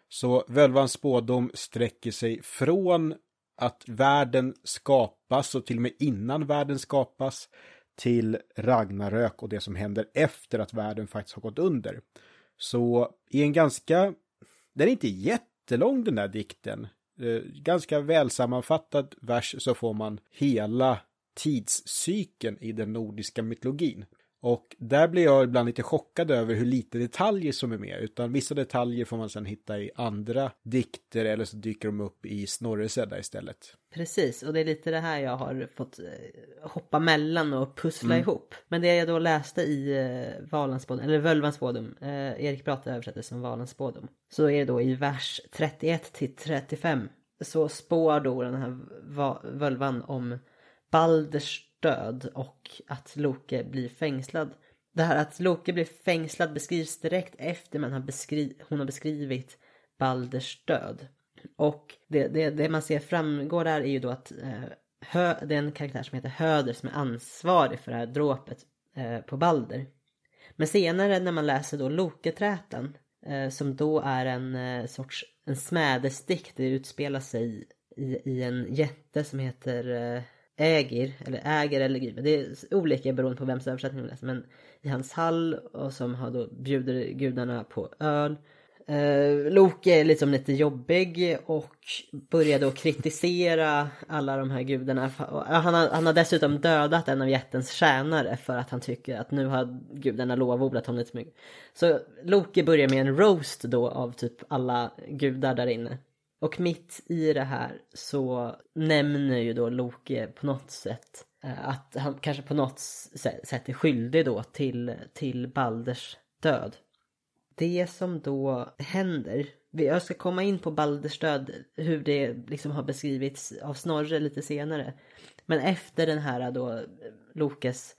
Så Völvans spådom sträcker sig från att världen skapas och till och med innan världen skapas till Ragnarök och det som händer efter att världen faktiskt har gått under. Så i en ganska, den är inte jättelång den där dikten, eh, ganska välsammanfattad vers så får man hela tidscykeln i den nordiska mytologin. Och där blir jag ibland lite chockad över hur lite detaljer som är med. Utan vissa detaljer får man sedan hitta i andra dikter eller så dyker de upp i Snorres Edda istället. Precis, och det är lite det här jag har fått eh, hoppa mellan och pussla mm. ihop. Men det jag då läste i eh, Valansbådum, eller Völvansbådum, eh, Erik Bratte översätter som Valansbådum. Så är det då i vers 31 till 35 så spår då den här völvan om Balders död och att Loke blir fängslad. Det här att Loke blir fängslad beskrivs direkt efter man har beskri hon har beskrivit Balders död. Och det, det, det man ser framgår där är ju då att eh, Hö, det är en karaktär som heter Höder som är ansvarig för det här dråpet eh, på Balder. Men senare när man läser då Loketräten eh, som då är en eh, sorts en smädesdikt, det utspelar sig i, i en jätte som heter eh, äger, eller äger eller gud. Det är olika beroende på vems översättning man läser. Men i hans hall och som har då bjuder gudarna på öl. Eh, Loke är liksom lite jobbig och börjar då kritisera alla de här gudarna. Han har, han har dessutom dödat en av jättens tjänare för att han tycker att nu har gudarna lovordat honom lite mycket. Så Loke börjar med en roast då av typ alla gudar där inne. Och mitt i det här så nämner ju då Loke på något sätt eh, att han kanske på något sätt är skyldig då till, till Balders död. Det som då händer, jag ska komma in på Balders död, hur det liksom har beskrivits av Snorre lite senare. Men efter den här då Lokes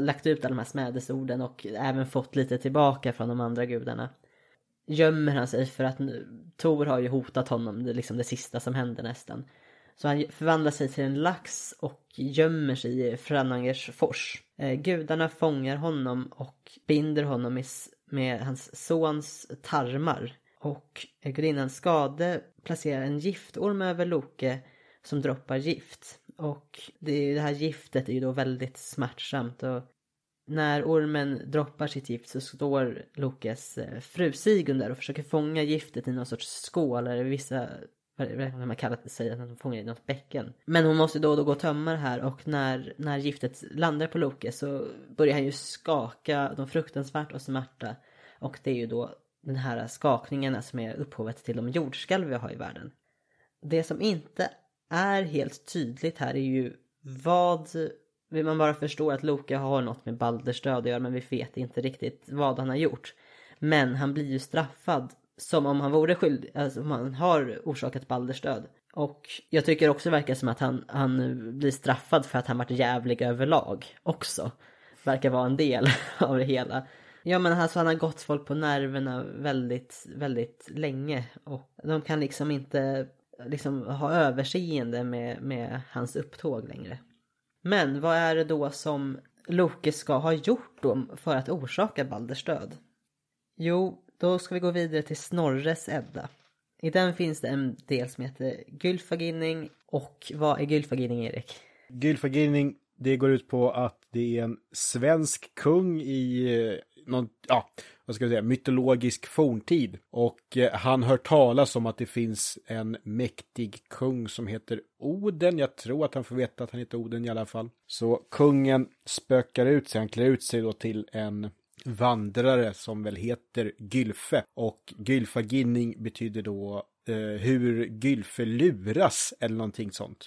lagt ut alla de här smädesorden och även fått lite tillbaka från de andra gudarna gömmer han sig för att Tor har ju hotat honom, det är liksom det sista som händer nästan. Så han förvandlar sig till en lax och gömmer sig i Frannangers fors. Eh, gudarna fångar honom och binder honom med, med hans sons tarmar. Och eh, gudinnan Skade placerar en giftorm över Loke som droppar gift. Och det, det här giftet är ju då väldigt smärtsamt och när ormen droppar sitt gift så står Lokes eh, fru Sigun där och försöker fånga giftet i någon sorts skål eller vissa vad man kallar det, säger att hon fångar i något bäcken. Men hon måste då och då gå och tömma det här och när, när giftet landar på Loke så börjar han ju skaka de fruktansvärt och smärta. Och det är ju då den här skakningarna som är upphovet till de jordskalv vi har i världen. Det som inte är helt tydligt här är ju vad man bara förstår att Loke har något med Balders död att göra men vi vet inte riktigt vad han har gjort. Men han blir ju straffad som om han vore skyldig, alltså om han har orsakat Balders död. Och jag tycker också det verkar som att han, han blir straffad för att han varit jävlig överlag också. Verkar vara en del av det hela. Ja men alltså han har gått folk på nerverna väldigt, väldigt länge. Och de kan liksom inte liksom ha överseende med, med hans upptåg längre. Men vad är det då som Loke ska ha gjort då för att orsaka Balders död? Jo, då ska vi gå vidare till Snorres Edda. I den finns det en del som heter Gylfaginning och vad är Gylfaginning Erik? Gylfaginning det går ut på att det är en svensk kung i någon, ja, vad ska jag säga, mytologisk forntid. Och eh, han hör talas om att det finns en mäktig kung som heter Oden. Jag tror att han får veta att han heter Oden i alla fall. Så kungen spökar ut sig, han klär ut sig då till en vandrare som väl heter Gylfe. Och Gylfaginning betyder då eh, hur Gylfe luras eller någonting sånt.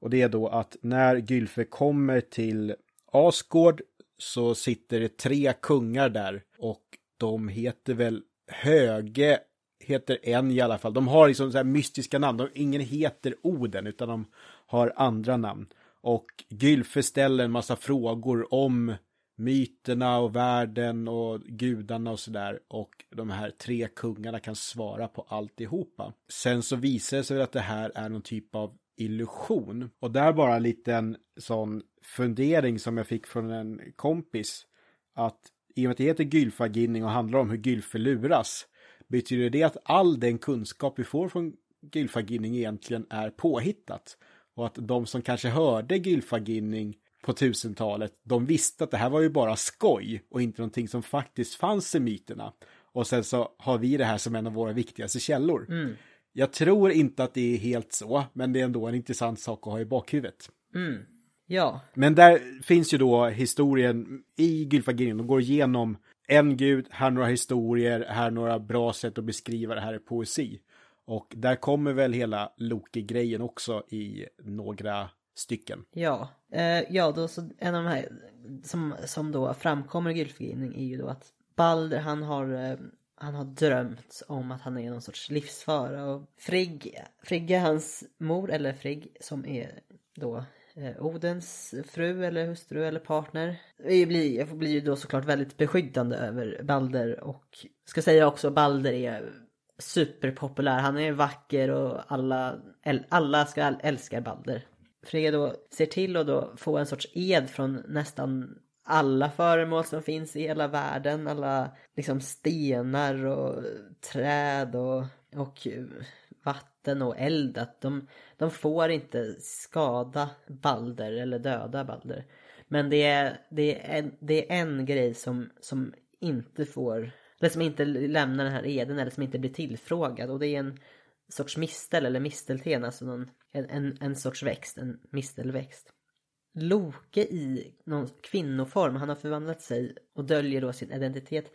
Och det är då att när Gylfe kommer till Asgård så sitter det tre kungar där och de heter väl Höge heter en i alla fall. De har liksom så här mystiska namn. De, ingen heter Oden utan de har andra namn. Och Gylfe ställer en massa frågor om myterna och världen och gudarna och sådär. Och de här tre kungarna kan svara på alltihopa. Sen så visar det sig att det här är någon typ av illusion. Och där bara en liten sån fundering som jag fick från en kompis. Att i och med att det heter Gylfaginning och handlar om hur Gylfe luras. Betyder det att all den kunskap vi får från Gylfaginning egentligen är påhittat? Och att de som kanske hörde Gylfaginning på tusentalet, de visste att det här var ju bara skoj och inte någonting som faktiskt fanns i myterna. Och sen så har vi det här som en av våra viktigaste källor. Mm. Jag tror inte att det är helt så, men det är ändå en intressant sak att ha i bakhuvudet. Mm. Ja, Men där finns ju då historien i Gylfaginning. De går igenom en gud, här några historier, här några bra sätt att beskriva det här är poesi. Och där kommer väl hela Loki-grejen också i några stycken. ja. Eh, ja, då så en av de här som, som då framkommer i Gylfgivning är ju då att Balder han har eh, han har drömt om att han är någon sorts livsfara och Frigg, Frigg är hans mor eller Frigg som är då Eh, Odens fru eller hustru eller partner. Det blir, jag blir ju då såklart väldigt beskyddande över Balder och ska säga också Balder är superpopulär. Han är vacker och alla, alla ska älska Balder. Frigga då ser till att då få en sorts ed från nästan alla föremål som finns i hela världen. Alla liksom stenar och träd och, och vatten och eld. Att de, de får inte skada Balder eller döda Balder. Men det är, det är, en, det är en grej som, som inte får, eller som inte lämnar den här eden eller som inte blir tillfrågad. Och det är en sorts mistel eller mistelten, alltså någon, en, en, en sorts växt, en mistelväxt. Loke i någon kvinnoform, han har förvandlat sig och döljer då sin identitet.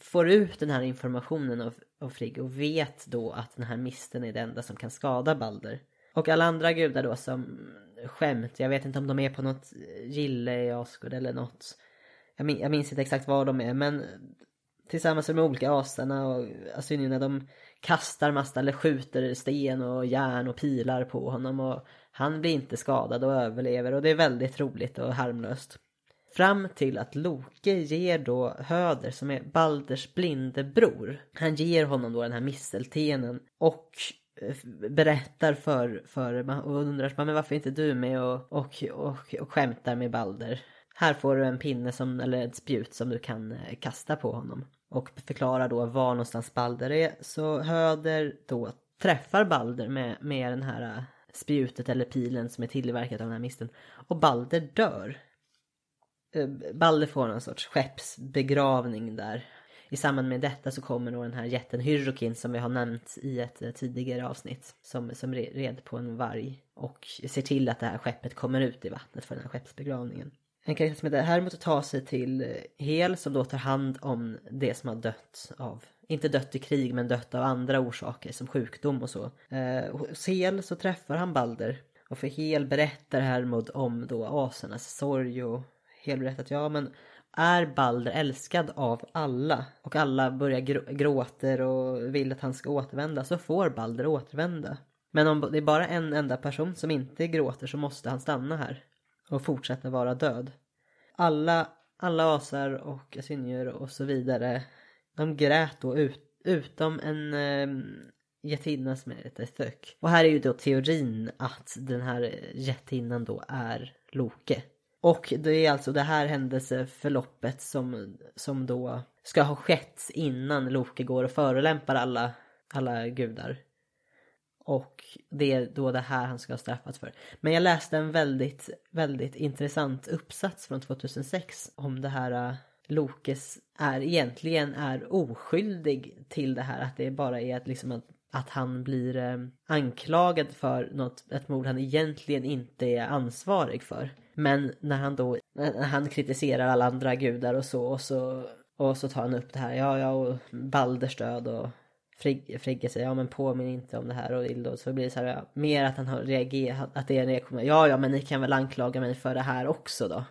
Får ut den här informationen av, av Frigg och vet då att den här misten är det enda som kan skada Balder. Och alla andra gudar då som skämt, jag vet inte om de är på något gille i Asgård eller något. Jag, min, jag minns inte exakt var de är men tillsammans med de olika asarna och asynierna de kastar massa eller skjuter sten och järn och pilar på honom och han blir inte skadad och överlever och det är väldigt roligt och harmlöst. Fram till att Loke ger då Höder som är Balders blinde bror. Han ger honom då den här misteltenen och eh, berättar för, för och undrar men varför inte du med och, och, och, och skämtar med Balder. Här får du en pinne som, eller ett spjut som du kan eh, kasta på honom. Och förklarar då var någonstans Balder är. Så Höder då träffar Balder med, med den här eh, spjutet eller pilen som är tillverkad av den här misten. Och Balder dör. Eh, Balder får någon sorts skeppsbegravning där. I samband med detta så kommer då den här jätten Hyrrokin som vi har nämnt i ett eh, tidigare avsnitt. Som, som red på en varg. Och ser till att det här skeppet kommer ut i vattnet för den här skeppsbegravningen. En karaktär som heter Hermod tar sig till eh, Hel som då tar hand om det som har dött av, inte dött i krig men dött av andra orsaker som sjukdom och så. Eh, hos Hel så träffar han Balder och för Hel berättar Hermod om då asernas sorg och Hel att ja men är Balder älskad av alla och alla börjar gr gråter och vill att han ska återvända så får Balder återvända. Men om det är bara en enda person som inte gråter så måste han stanna här och fortsätta vara död. Alla, alla asar och assyrier och så vidare, de grät då ut, utom en eh, jättinna som heter Thök. Och här är ju då teorin att den här eh, jättinnan då är Loke. Och det är alltså det här händelseförloppet som, som då ska ha skett innan Loke går och förolämpar alla, alla gudar. Och det är då det här han ska ha straffats för. Men jag läste en väldigt, väldigt intressant uppsats från 2006 om det här äh, Lokes är egentligen är oskyldig till det här. Att det bara är att, liksom att, att han blir eh, anklagad för något, ett mord han egentligen inte är ansvarig för. Men när han då, när han kritiserar alla andra gudar och så och så, och så tar han upp det här, ja ja och Balders död och Frigge, Frigge säger ja men påminn inte om det här och Ildo så blir det så här ja, mer att han har reagerat, att det är en reaktion. Ja ja men ni kan väl anklaga mig för det här också då.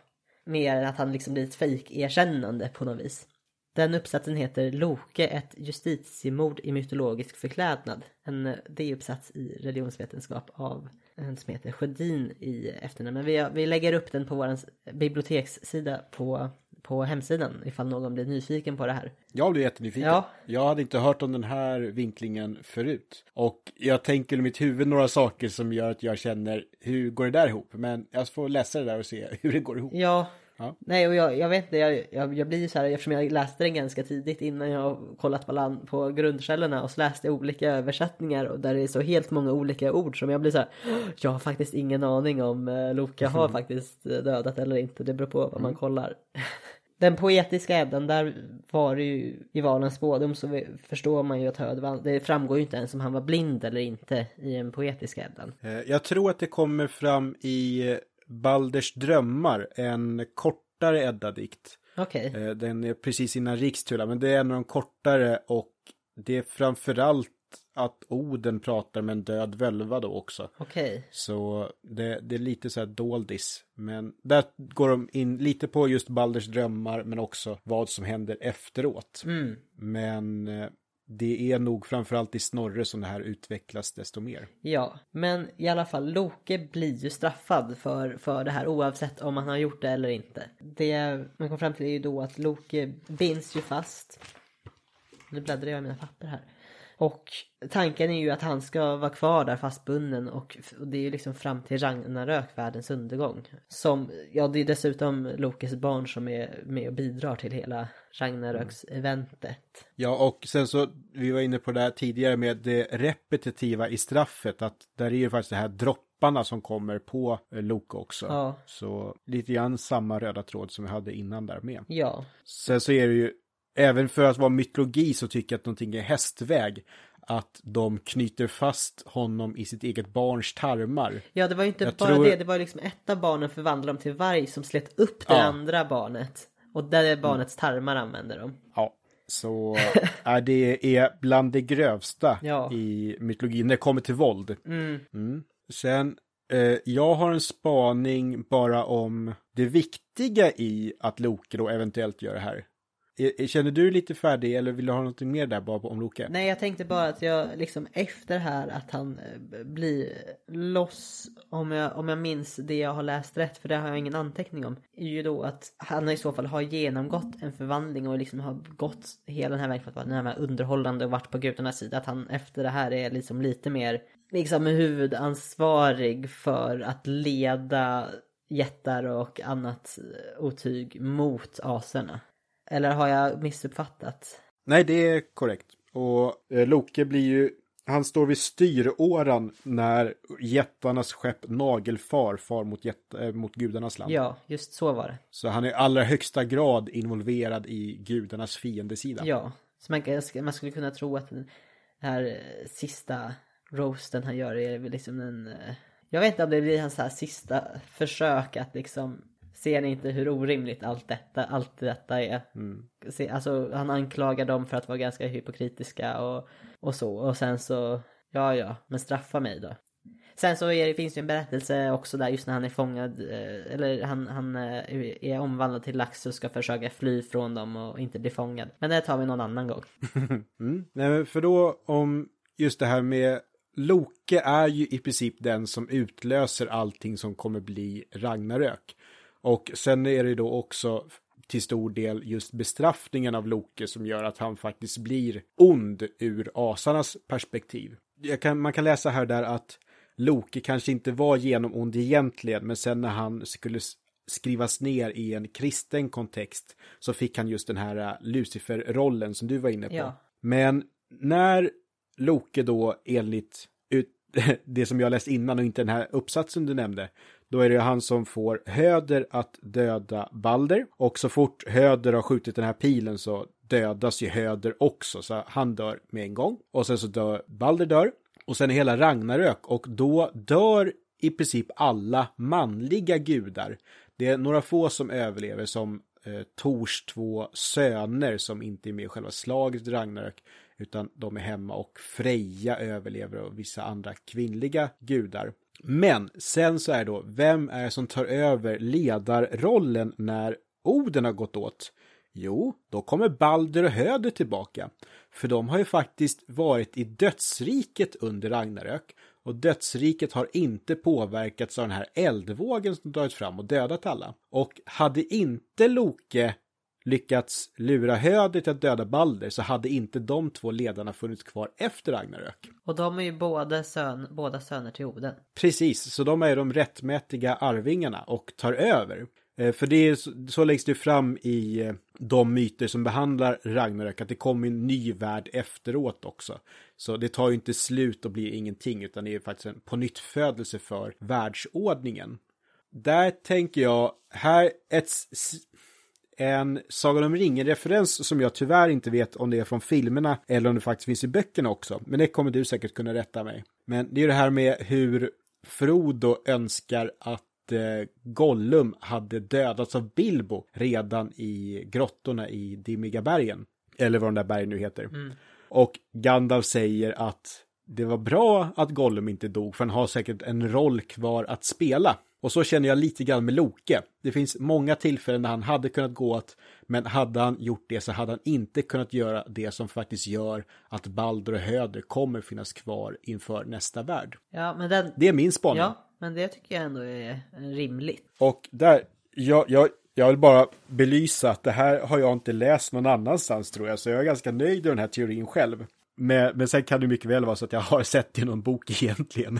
Mer än att han liksom blir ett fejk-erkännande på något vis. Den uppsatsen heter Loke, ett justitiemord i mytologisk förklädnad. En D-uppsats i religionsvetenskap av en som heter Sjödin i efternamn. Men vi, vi lägger upp den på vår bibliotekssida på, på hemsidan ifall någon blir nyfiken på det här. Jag blev jättenyfiken. Ja. Jag hade inte hört om den här vinklingen förut. Och jag tänker i mitt huvud några saker som gör att jag känner, hur går det där ihop? Men jag får läsa det där och se hur det går ihop. Ja. Ja. Nej, och jag, jag vet inte, jag, jag, jag blir så här, eftersom jag läste den ganska tidigt innan jag kollat på, land, på grundkällorna och så läste jag olika översättningar och där det är så helt många olika ord som jag blir så här, jag har faktiskt ingen aning om eh, Loka har faktiskt eh, dödat eller inte, det beror på vad man kollar. Den poetiska Eddan, där var det ju i Valens spådom så vi- förstår man ju att Höd vann. Det framgår ju inte ens om han var blind eller inte i den poetiska Eddan. Eh, Jag tror att det kommer fram i Balders drömmar, en kortare Edda-dikt. Okej. Eh, Den är precis innan Rikstula, men det är en av de kortare och det är framförallt att Oden pratar med en död völva då också. Okej. Så det, det är lite så här doldis. Men där går de in lite på just Balders drömmar men också vad som händer efteråt. Mm. Men eh, det är nog framförallt i Snorre som det här utvecklas desto mer. Ja, men i alla fall Loke blir ju straffad för, för det här oavsett om han har gjort det eller inte. Det man kom fram till är ju då att Loke binds ju fast. Nu bläddrar jag i mina papper här. Och tanken är ju att han ska vara kvar där fastbunden och, och det är ju liksom fram till Ragnarök, världens undergång. Som, ja det är dessutom Lokes barn som är med och bidrar till hela Ragnaröks-eventet. Ja, och sen så, vi var inne på det här tidigare med det repetitiva i straffet, att där är ju faktiskt det här dropparna som kommer på eh, Loke också. Ja. Så lite grann samma röda tråd som vi hade innan där med. Ja, Sen så är det ju, även för att vara mytologi så tycker jag att någonting är hästväg. Att de knyter fast honom i sitt eget barns tarmar. Ja det var ju inte Jag bara tror- det, det var liksom ett av barnen förvandlade dem till varg som slet upp det Ja. andra barnet. Och där är barnets tarmar använder de. Ja, så är det är bland det grövsta Ja. i mytologin när det kommer till våld. Mm. Mm. Sen, eh, jag har en spaning bara om det viktiga i att Loke då eventuellt gör det här. Eh, eh, känner du dig lite färdig eller vill du ha något mer där bara om Loke? Nej jag tänkte bara att jag liksom efter här att han eh, blir loss om jag, om jag minns det jag har läst rätt för det har jag ingen anteckning om. Är ju då att han i så fall har genomgått en förvandling och liksom har gått hela den här vägen för att vara närmare underhållande och varit på gudarnas sida. Att han efter det här är liksom lite mer liksom huvudansvarig för att leda jättar och annat otyg mot aserna. Eller har jag missuppfattat? Nej, det är korrekt. Och eh, Loke blir ju, han står vid styråran när jättarnas skepp Nagelfar far mot, jätt, eh, mot gudarnas land. Ja, just så var det. Så han är i allra högsta grad involverad i gudarnas fiendesida. Ja, så man, man skulle kunna tro att den här eh, sista roasten han gör är liksom en... Jag vet inte om det blir hans här sista försök att liksom... Ser ni inte hur orimligt allt detta, allt detta är? Se, alltså han anklagar dem för att vara ganska hypokritiska och, och så. Och sen så, ja ja, men straffa mig då. Sen så är, det finns ju en berättelse också där just när han är fångad, eh, eller han, han eh, är omvandlad till lax och ska försöka fly från dem och inte bli fångad. Men det tar vi någon annan gång. Mm. Nej, men för då om just det här med Loke är ju i princip den som utlöser allting som kommer bli Ragnarök. Och sen är det då också till stor del just bestraffningen av Loke som gör att han faktiskt blir ond ur asarnas perspektiv. Kan, man kan läsa här där att Loke kanske inte var genomond egentligen, men sen när han skulle skrivas ner i en kristen kontext så fick han just den här äh, Lucifer-rollen som du var inne på. Ja. Men när Loke då enligt ut, det som jag läst innan och inte den här uppsatsen du nämnde, då är det han som får Höder att döda Balder. Och så fort Höder har skjutit den här pilen så dödas ju Höder också. Så han dör med en gång. Och sen så dör Balder dör. Och sen är hela Ragnarök. Och då dör i princip alla manliga gudar. Det är några få som överlever som eh, Tors två söner som inte är med i själva slaget i Ragnarök. Utan de är hemma och Freja överlever och vissa andra kvinnliga gudar. Men sen så är då, vem är det som tar över ledarrollen när Oden har gått åt? Jo, då kommer Balder och Höder tillbaka. För de har ju faktiskt varit i dödsriket under Ragnarök. Och dödsriket har inte påverkats av den här eldvågen som dragit fram och dödat alla. Och hade inte Loke lyckats lura Höder till att döda Balder så hade inte de två ledarna funnits kvar efter Ragnarök. Och de är ju båda, sön, båda söner till Oden. Precis, så de är de rättmätiga arvingarna och tar över. Eh, För det är, så- så läggs det fram i eh, de myter som behandlar Ragnarök, att det kommer en ny värld efteråt också. Så det tar ju inte slut och blir ingenting, utan det är faktiskt en pånyttfödelse för världsordningen. Där tänker jag, här ett, en Sagan om ringen-referens som jag tyvärr inte vet om det är från filmerna eller om det faktiskt finns i böckerna också. Men det kommer du säkert kunna rätta mig. Men det är ju det här med hur Frodo önskar att eh, Gollum hade dödats av Bilbo redan i grottorna i Dimmiga bergen. Eller vad de där bergen nu heter. Mm. Och Gandalf säger att det var bra att Gollum inte dog, för han har säkert en roll kvar att spela. Och så känner jag lite grann med Loke. Det finns många tillfällen när han hade kunnat gå åt, men hade han gjort det så hade han inte kunnat göra det som faktiskt gör att Baldur och Höder kommer finnas kvar inför nästa värld. Ja, men den... Det är min spaning. Ja, men det tycker jag ändå är rimligt. Och där, jag, jag, jag vill bara belysa att det här har jag inte läst någon annanstans tror jag, så jag är ganska nöjd med den här teorin själv. Men, men sen kan det mycket väl vara så att jag har sett det i någon bok egentligen.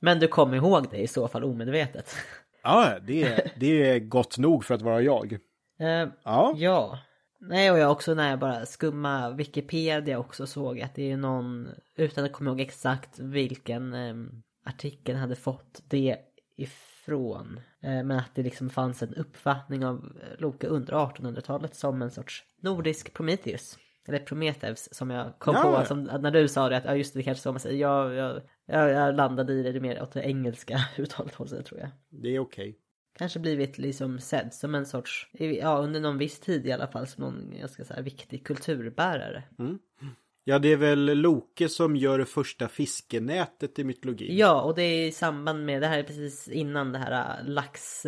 Men du kommer ihåg det i så fall omedvetet? Ja, det är, det är gott nog för att vara jag. Uh, ja. ja. Nej, och jag också när jag bara skumma Wikipedia också såg att det är någon, utan att komma ihåg exakt vilken um, artikel hade fått det ifrån. Uh, men att det liksom fanns en uppfattning av Loke under 1800-talet som en sorts nordisk Prometheus. Eller Prometheus som jag kom ja, på, som, när du sa det att ja just det, det kanske så man säger. Jag, jag, jag, jag landade i det mer åt det engelska uttalet hållet tror jag. Det är okej. Okay. Kanske blivit liksom sedd som en sorts, ja under någon viss tid i alla fall, som någon ganska så här viktig kulturbärare. Mm. Ja, det är väl Loke som gör det första fiskenätet i mytologin. Ja, och det är i samband med, det här är precis innan det här lax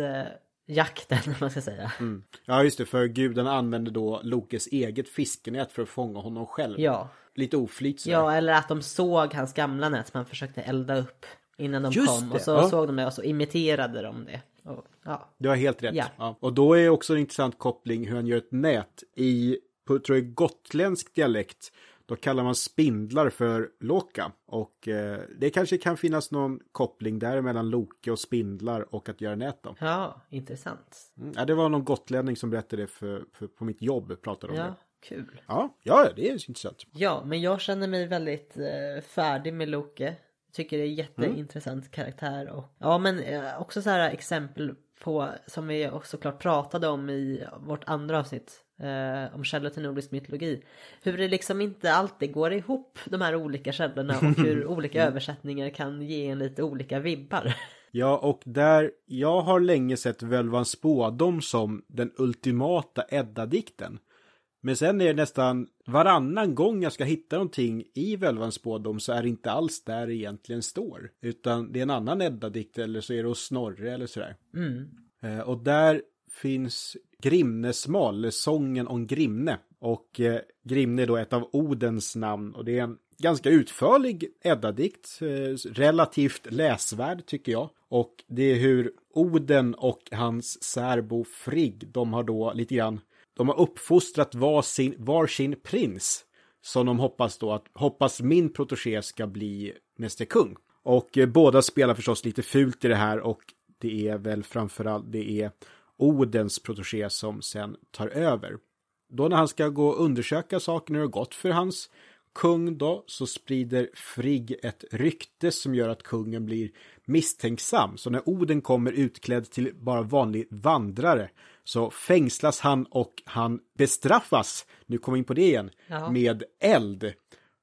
jakten, om man ska säga. Mm. Ja, just det, för gudarna använde då Lokes eget fiskenät för att fånga honom själv. Ja. Lite oflyt. Ja, eller att de såg hans gamla nät som han försökte elda upp innan de just kom. Det. Och så ja. såg de det och så imiterade de det. Och, ja. Du har helt rätt. Ja. ja. Och då är också en intressant koppling hur han gör ett nät i, på, tror jag, gotländsk dialekt då kallar man spindlar för loka. Och eh, det kanske kan finnas någon koppling där mellan Loke och spindlar och att göra nät då. Ja, intressant. Mm, ja, det var någon gotlänning som berättade det för, för på mitt jobb. Pratade om ja. det. Kul. Ja, ja, det är intressant. Ja, men jag känner mig väldigt eh, färdig med Loke. Tycker det är jätteintressant mm. karaktär och ja, men eh, också så här exempel på som vi också klart pratade om i vårt andra avsnitt eh, om källor till nordisk mytologi. Hur det liksom inte alltid går ihop de här olika källorna och hur olika översättningar kan ge en lite olika vibbar. Ja, och där jag har länge sett Völvans spådom som den ultimata Edda-dikten. Men sen är det nästan varannan gång jag ska hitta någonting i Völvans spådom så är det inte alls där det egentligen står. Utan det är en annan Edda-dikt eller så är det hos Snorre eller sådär. Mm. Eh, och där finns Grimnesmal, sången om Grimne. Och eh, Grimne är då ett av Odens namn och det är en ganska utförlig Edda-dikt, eh, relativt läsvärd tycker jag. Och det är hur Oden och hans särbo Frigg, de har då lite grann, de har uppfostrat var sin, prins. Som de hoppas då att, hoppas min protégé ska bli nästa kung. Och eh, båda spelar förstås lite fult i det här och det är väl framförallt, det är Odens protégé som sen tar över. Då när han ska gå och undersöka saker när det gått för hans kung då så sprider Frigg ett rykte som gör att kungen blir misstänksam. Så när Oden kommer utklädd till bara vanlig vandrare så fängslas han och han bestraffas, nu kommer jag in på det igen, ja. med eld.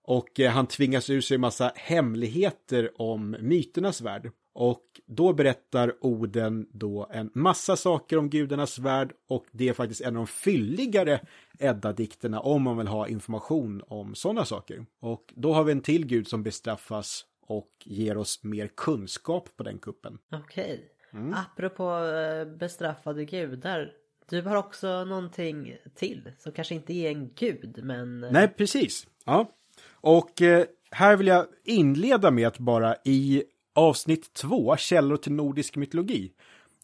Och eh, han tvingas ur sig en massa hemligheter om myternas värld. Och då berättar Oden då en massa saker om gudarnas värld och det är faktiskt en av de fylligare Edda-dikterna om man vill ha information om sådana saker. Och då har vi en till gud som bestraffas och ger oss mer kunskap på den kuppen. Okej. Mm. Apropå eh, bestraffade gudar. Du har också någonting till som kanske inte är en gud men... Eh, Nej, precis. Ja. Och eh, här vill jag inleda med att bara i avsnitt två, källor till nordisk mytologi,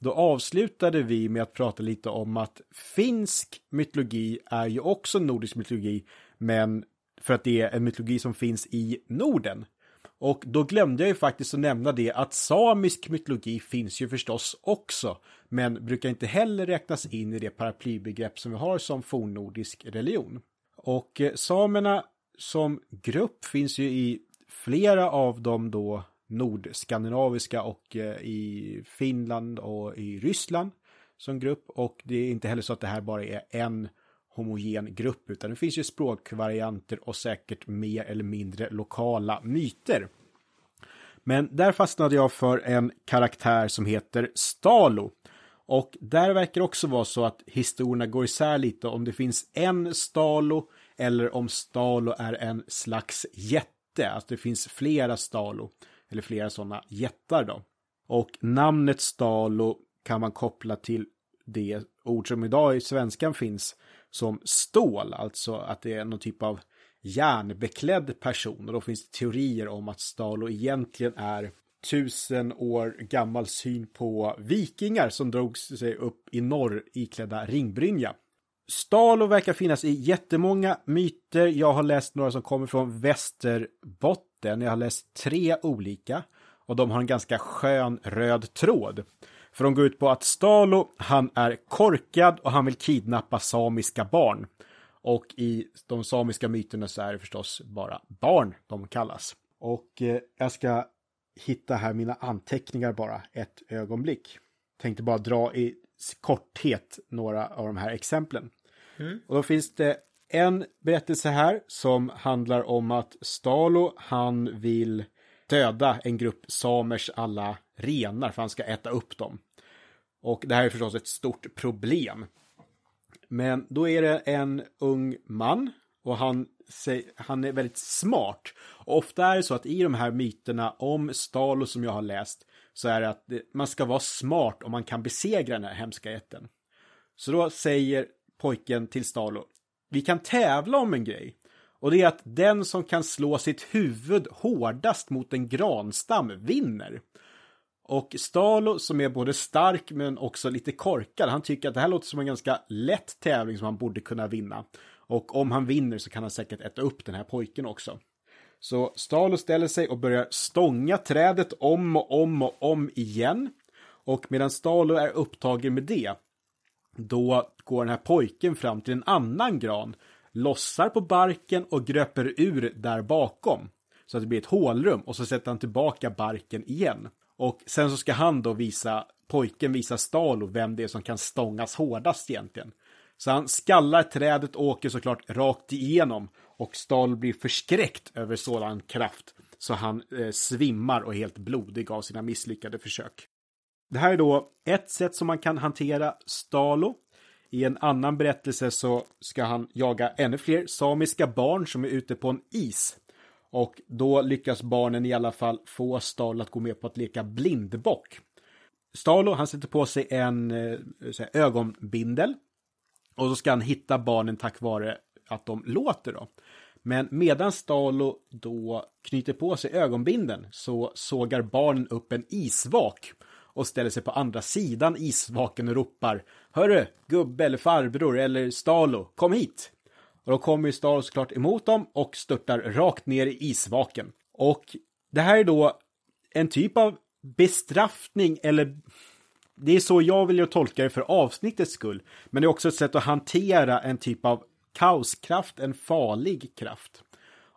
då avslutade vi med att prata lite om att finsk mytologi är ju också nordisk mytologi, men för att det är en mytologi som finns i Norden. Och då glömde jag ju faktiskt att nämna det att samisk mytologi finns ju förstås också, men brukar inte heller räknas in i det paraplybegrepp som vi har som fornnordisk religion. Och eh, samerna som grupp finns ju i flera av dem då nordskandinaviska och eh, i Finland och i Ryssland som grupp. Och det är inte heller så att det här bara är en homogen grupp, utan det finns ju språkvarianter och säkert mer eller mindre lokala myter. Men där fastnade jag för en karaktär som heter Stalo. Och där verkar det också vara så att historierna går isär lite om det finns en Stalo eller om Stalo är en slags jätte, alltså det finns flera Stalo eller flera sådana jättar då. Och namnet Stalo kan man koppla till det ord som idag i svenskan finns som stål, alltså att det är någon typ av järnbeklädd person. Och då finns det teorier om att Stalo egentligen är tusen år gammal syn på vikingar som drog sig upp i norr iklädda ringbrynja. Stalo verkar finnas i jättemånga myter. Jag har läst några som kommer från Västerbotten. Jag har läst tre olika och de har en ganska skön röd tråd. För de går ut på att Stalo, han är korkad och han vill kidnappa samiska barn. Och i de samiska myterna så är det förstås bara barn de kallas. Och eh, jag ska hitta här mina anteckningar bara ett ögonblick. Tänkte bara dra i korthet några av de här exemplen. Mm. Och då finns det en berättelse här som handlar om att Stalo, han vill döda en grupp samers alla renar för han ska äta upp dem. Och det här är förstås ett stort problem. Men då är det en ung man och han, han är väldigt smart. Och ofta är det så att i de här myterna om Stalo som jag har läst så är det att man ska vara smart om man kan besegra den här hemska jätten. Så då säger pojken till Stalo, vi kan tävla om en grej. Och det är att den som kan slå sitt huvud hårdast mot en granstam vinner. Och Stalo som är både stark men också lite korkad, han tycker att det här låter som en ganska lätt tävling som han borde kunna vinna. Och om han vinner så kan han säkert äta upp den här pojken också. Så Stalo ställer sig och börjar stånga trädet om och om och om igen. Och medan Stalo är upptagen med det, då går den här pojken fram till en annan gran, lossar på barken och gröper ur där bakom. Så att det blir ett hålrum och så sätter han tillbaka barken igen. Och sen så ska han då visa, pojken visa Stalo vem det är som kan stångas hårdast egentligen. Så han skallar trädet och åker såklart rakt igenom och Stalo blir förskräckt över sådan kraft så han eh, svimmar och är helt blodig av sina misslyckade försök. Det här är då ett sätt som man kan hantera Stalo. I en annan berättelse så ska han jaga ännu fler samiska barn som är ute på en is. Och då lyckas barnen i alla fall få Stalo att gå med på att leka blindbock. Stalo, han sätter på sig en eh, ögonbindel. Och så ska han hitta barnen tack vare att de låter då. Men medan Stalo då knyter på sig ögonbinden så sågar barnen upp en isvak och ställer sig på andra sidan isvaken och ropar Hörru, gubbe eller farbror eller Stalo, kom hit! Och då kommer ju Stalo såklart emot dem och störtar rakt ner i isvaken. Och det här är då en typ av bestraffning eller det är så jag vill tolka det för avsnittets skull. Men det är också ett sätt att hantera en typ av kaoskraft, en farlig kraft.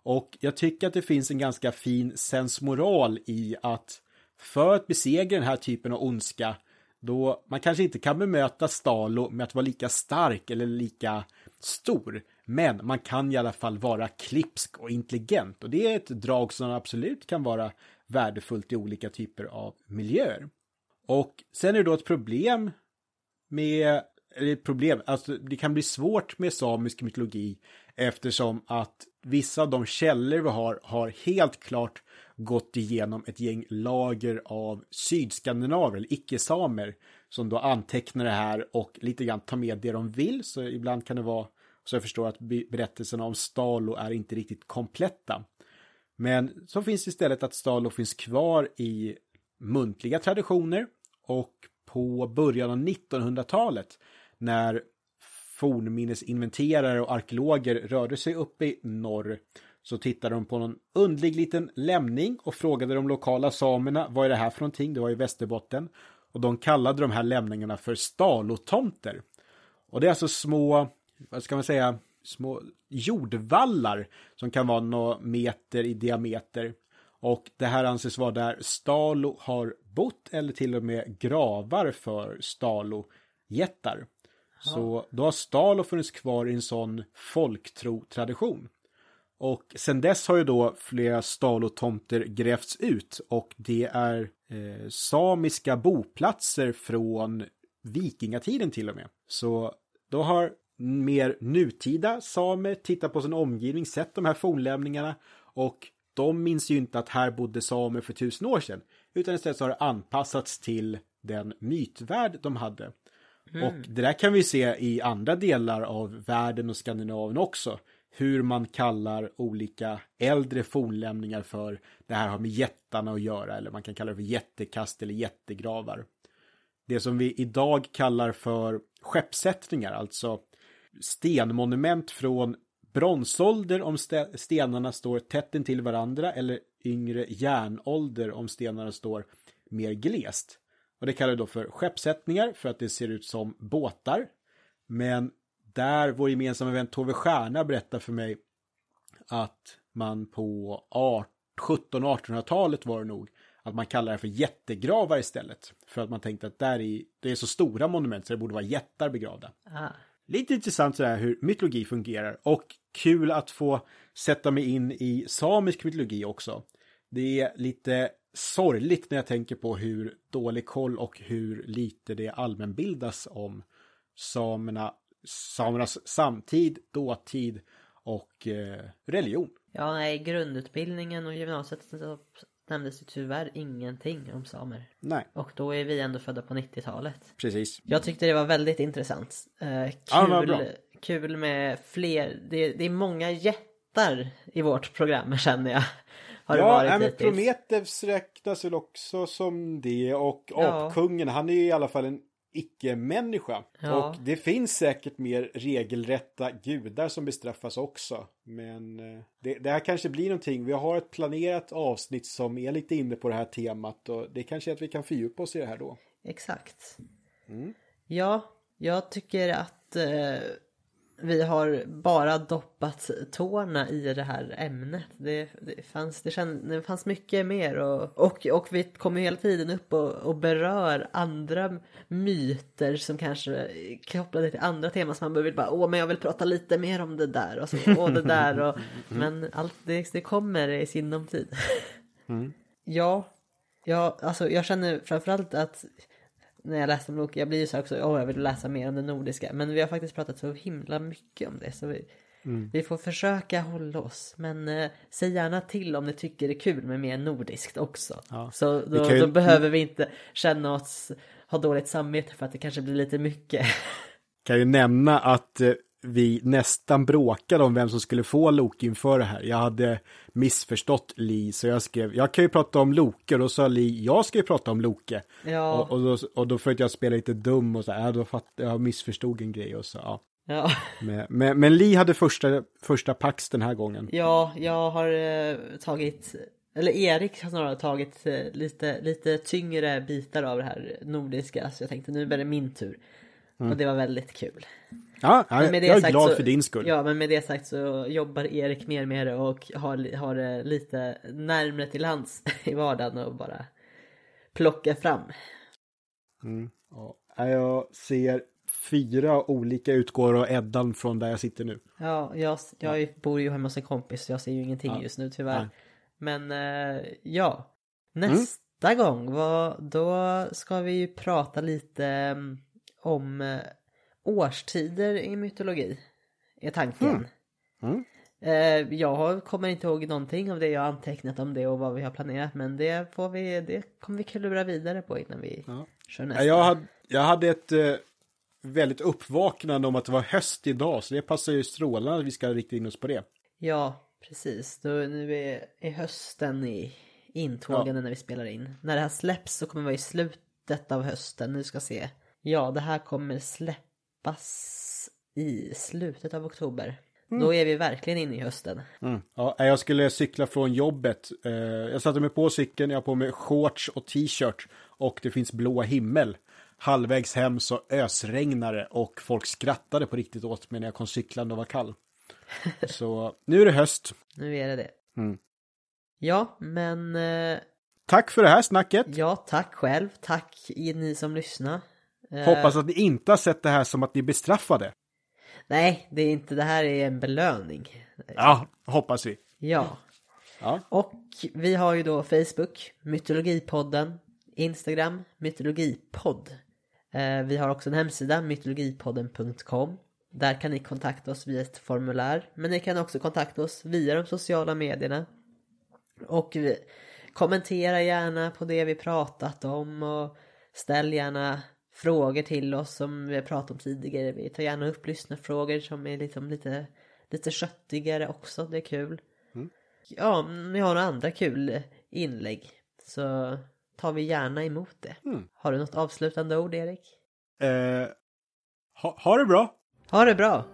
Och jag tycker att det finns en ganska fin sensmoral i att för att besegra den här typen av ondska då man kanske inte kan bemöta Stalo med att vara lika stark eller lika stor. Men man kan i alla fall vara klipsk och intelligent och det är ett drag som absolut kan vara värdefullt i olika typer av miljöer. Och sen är det då ett problem med, eller ett problem, alltså det kan bli svårt med samisk mytologi eftersom att vissa av de källor vi har har helt klart gått igenom ett gäng lager av sydskandinaver, eller icke-samer, som då antecknar det här och lite grann tar med det de vill. Så ibland kan det vara så jag förstår att berättelserna om Stalo är inte riktigt kompletta. Men så finns istället att Stalo finns kvar i muntliga traditioner och på början av 1900-talet när fornminnesinventerare och arkeologer rörde sig uppe i norr så tittade de på någon undlig liten lämning och frågade de lokala samerna vad är det här för någonting? Det var i Västerbotten. Och de kallade de här lämningarna för stalotomter. Och det är alltså små, vad ska man säga, små jordvallar som kan vara några meter i diameter. Och det här anses vara där Stalo har bott eller till och med gravar för Stalo-jättar. Så då har Stalo funnits kvar i en sån folktro-tradition. Och sen dess har ju då flera stalotomter grävts ut och det är eh, samiska boplatser från vikingatiden till och med. Så då har mer nutida samer tittat på sin omgivning, sett de här fornlämningarna och de minns ju inte att här bodde samer för tusen år sedan. Utan istället så har det anpassats till den mytvärld de hade. Mm. Och det där kan vi se i andra delar av världen och Skandinavien också. Hur man kallar olika äldre fornlämningar för det här har med jättarna att göra. Eller man kan kalla det för jättekast eller jättegravar. Det som vi idag kallar för skeppssättningar, alltså stenmonument från bronsålder om stenarna står tätt intill varandra eller yngre järnålder om stenarna står mer glest. Och det kallar vi då för skeppssättningar för att det ser ut som båtar. Men där vår gemensamma vän Tove Stjärna berättar för mig att man på 1700-1800-talet var det nog att man kallar det för jättegravar istället. För att man tänkte att där är, det är så stora monument så det borde vara jättar begravda. Ah. Lite intressant sådär hur mytologi fungerar och kul att få sätta mig in i samisk mytologi också. Det är lite sorgligt när jag tänker på hur dålig koll och hur lite det allmänbildas om samerna, samernas samtid, dåtid och eh, religion. Ja, nej, grundutbildningen och gymnasiet så nämndes det tyvärr ingenting om samer. Nej. Och då är vi ändå födda på 90-talet. Precis. Jag tyckte det var väldigt intressant. Eh, kul, ja, kul med fler, det, det är många jättar i vårt program känner jag. Har ja, varit men Prometheus räknas väl också som det och ja. Apkungen, han är ju i alla fall en icke-människa. Ja. Och det finns säkert mer regelrätta gudar som bestraffas också. Men eh, det, det här kanske blir någonting. Vi har ett planerat avsnitt som är lite inne på det här temat och det kanske är att vi kan fördjupa oss i det här då. Exakt. Mm. Ja, jag tycker att eh, vi har bara doppat tårna i det här ämnet. Det, det fanns, det, känd, det fanns mycket mer och, och, och vi kommer hela tiden upp och, och berör andra myter som kanske kopplade till andra teman som man vill bara åh men jag vill prata lite mer om det där och så åh det där och men allt det, det kommer i sinom tid. Mm. Ja, ja, alltså jag känner framförallt att när jag läste om Loki, jag blir ju så också, åh jag vill läsa mer om det nordiska. Men vi har faktiskt pratat så himla mycket om det. Så vi, mm. vi får försöka hålla oss. Men eh, säg gärna till om ni tycker det är kul med mer nordiskt också. Ja. Så då, ju... då, behöver vi inte känna oss, ha dåligt samvete för att det kanske blir lite mycket. Kan ju nämna att eh, vi nästan bråkade om vem som skulle få Loke inför det här. Jag hade missförstått Li, så jag skrev, jag kan ju prata om Loke, och då sa Li, jag ska ju prata om Loke. Ja. Och, och, då, och då försökte jag spela lite dum och så, ja, då fatt, jag missförstod en grej och så, ja. Ja. Men, men, men Li hade första, första pax den här gången. Ja, jag har eh, tagit, eller Erik har snarare tagit eh, lite, lite tyngre bitar av det här nordiska, så jag tänkte nu är det min tur. Mm. Och det var väldigt kul. Ja, jag, jag är glad så, för din skull. Ja, men med det sagt så jobbar Erik mer med det och har, har det lite närmre till hands i vardagen och bara plocka fram. Mm, ja. Jag ser fyra olika utgåvor av Eddan från där jag sitter nu. Ja, jag, jag ja. bor ju hemma hos en kompis så jag ser ju ingenting ja. just nu tyvärr. Nej. Men uh, ja, nästa mm. gång vad, då ska vi ju prata lite um, om uh, årstider i mytologi. Är tanken. Mm. Mm. Eh, jag kommer inte ihåg någonting av det jag antecknat om det och vad vi har planerat men det får vi, det kommer vi klura vidare på innan vi ja. kör nästa. Jag hade, jag hade ett eh, väldigt uppvaknande om att det var höst idag så det passar ju strålande att vi ska rikta in oss på det. Ja, precis. Då, nu är, är hösten i intågande ja. när vi spelar in. När det här släpps så kommer det vara i slutet av hösten. Nu ska se. Ja, det här kommer släppas i slutet av oktober. Mm. Då är vi verkligen inne i hösten. Mm. Ja, jag skulle cykla från jobbet. Eh, jag satte mig på cykeln, jag har på mig shorts och t-shirt och det finns blå himmel. Halvvägs hem så ösregnade och folk skrattade på riktigt åt mig när jag kom cyklande och var kall. så nu är det höst. Nu är det det. Mm. Ja, men... Eh... Tack för det här snacket. Ja, tack själv. Tack ni som lyssnar. Eh, Hoppas att ni inte har sett det här som att ni är bestraffade. Nej, det är inte. Det här är en belöning. Ja, hoppas vi. Ja. Ja. Och vi har ju då Facebook, Mytologipodden, Instagram, Mytologipodd. Eh, vi har också en hemsida, mytologipodden.com. Där kan ni kontakta oss via ett formulär. Men ni kan också kontakta oss via de sociala medierna. Och vi, kommentera gärna på det vi pratat om och ställ gärna frågor till oss som vi har pratat om tidigare. Vi tar gärna upp lyssnarfrågor som är liksom lite, lite köttigare också, det är kul. Ja, om ni har några andra kul inlägg så tar vi gärna emot det. Har du något avslutande ord Erik? Eh, ha, ha det bra! Ha det bra!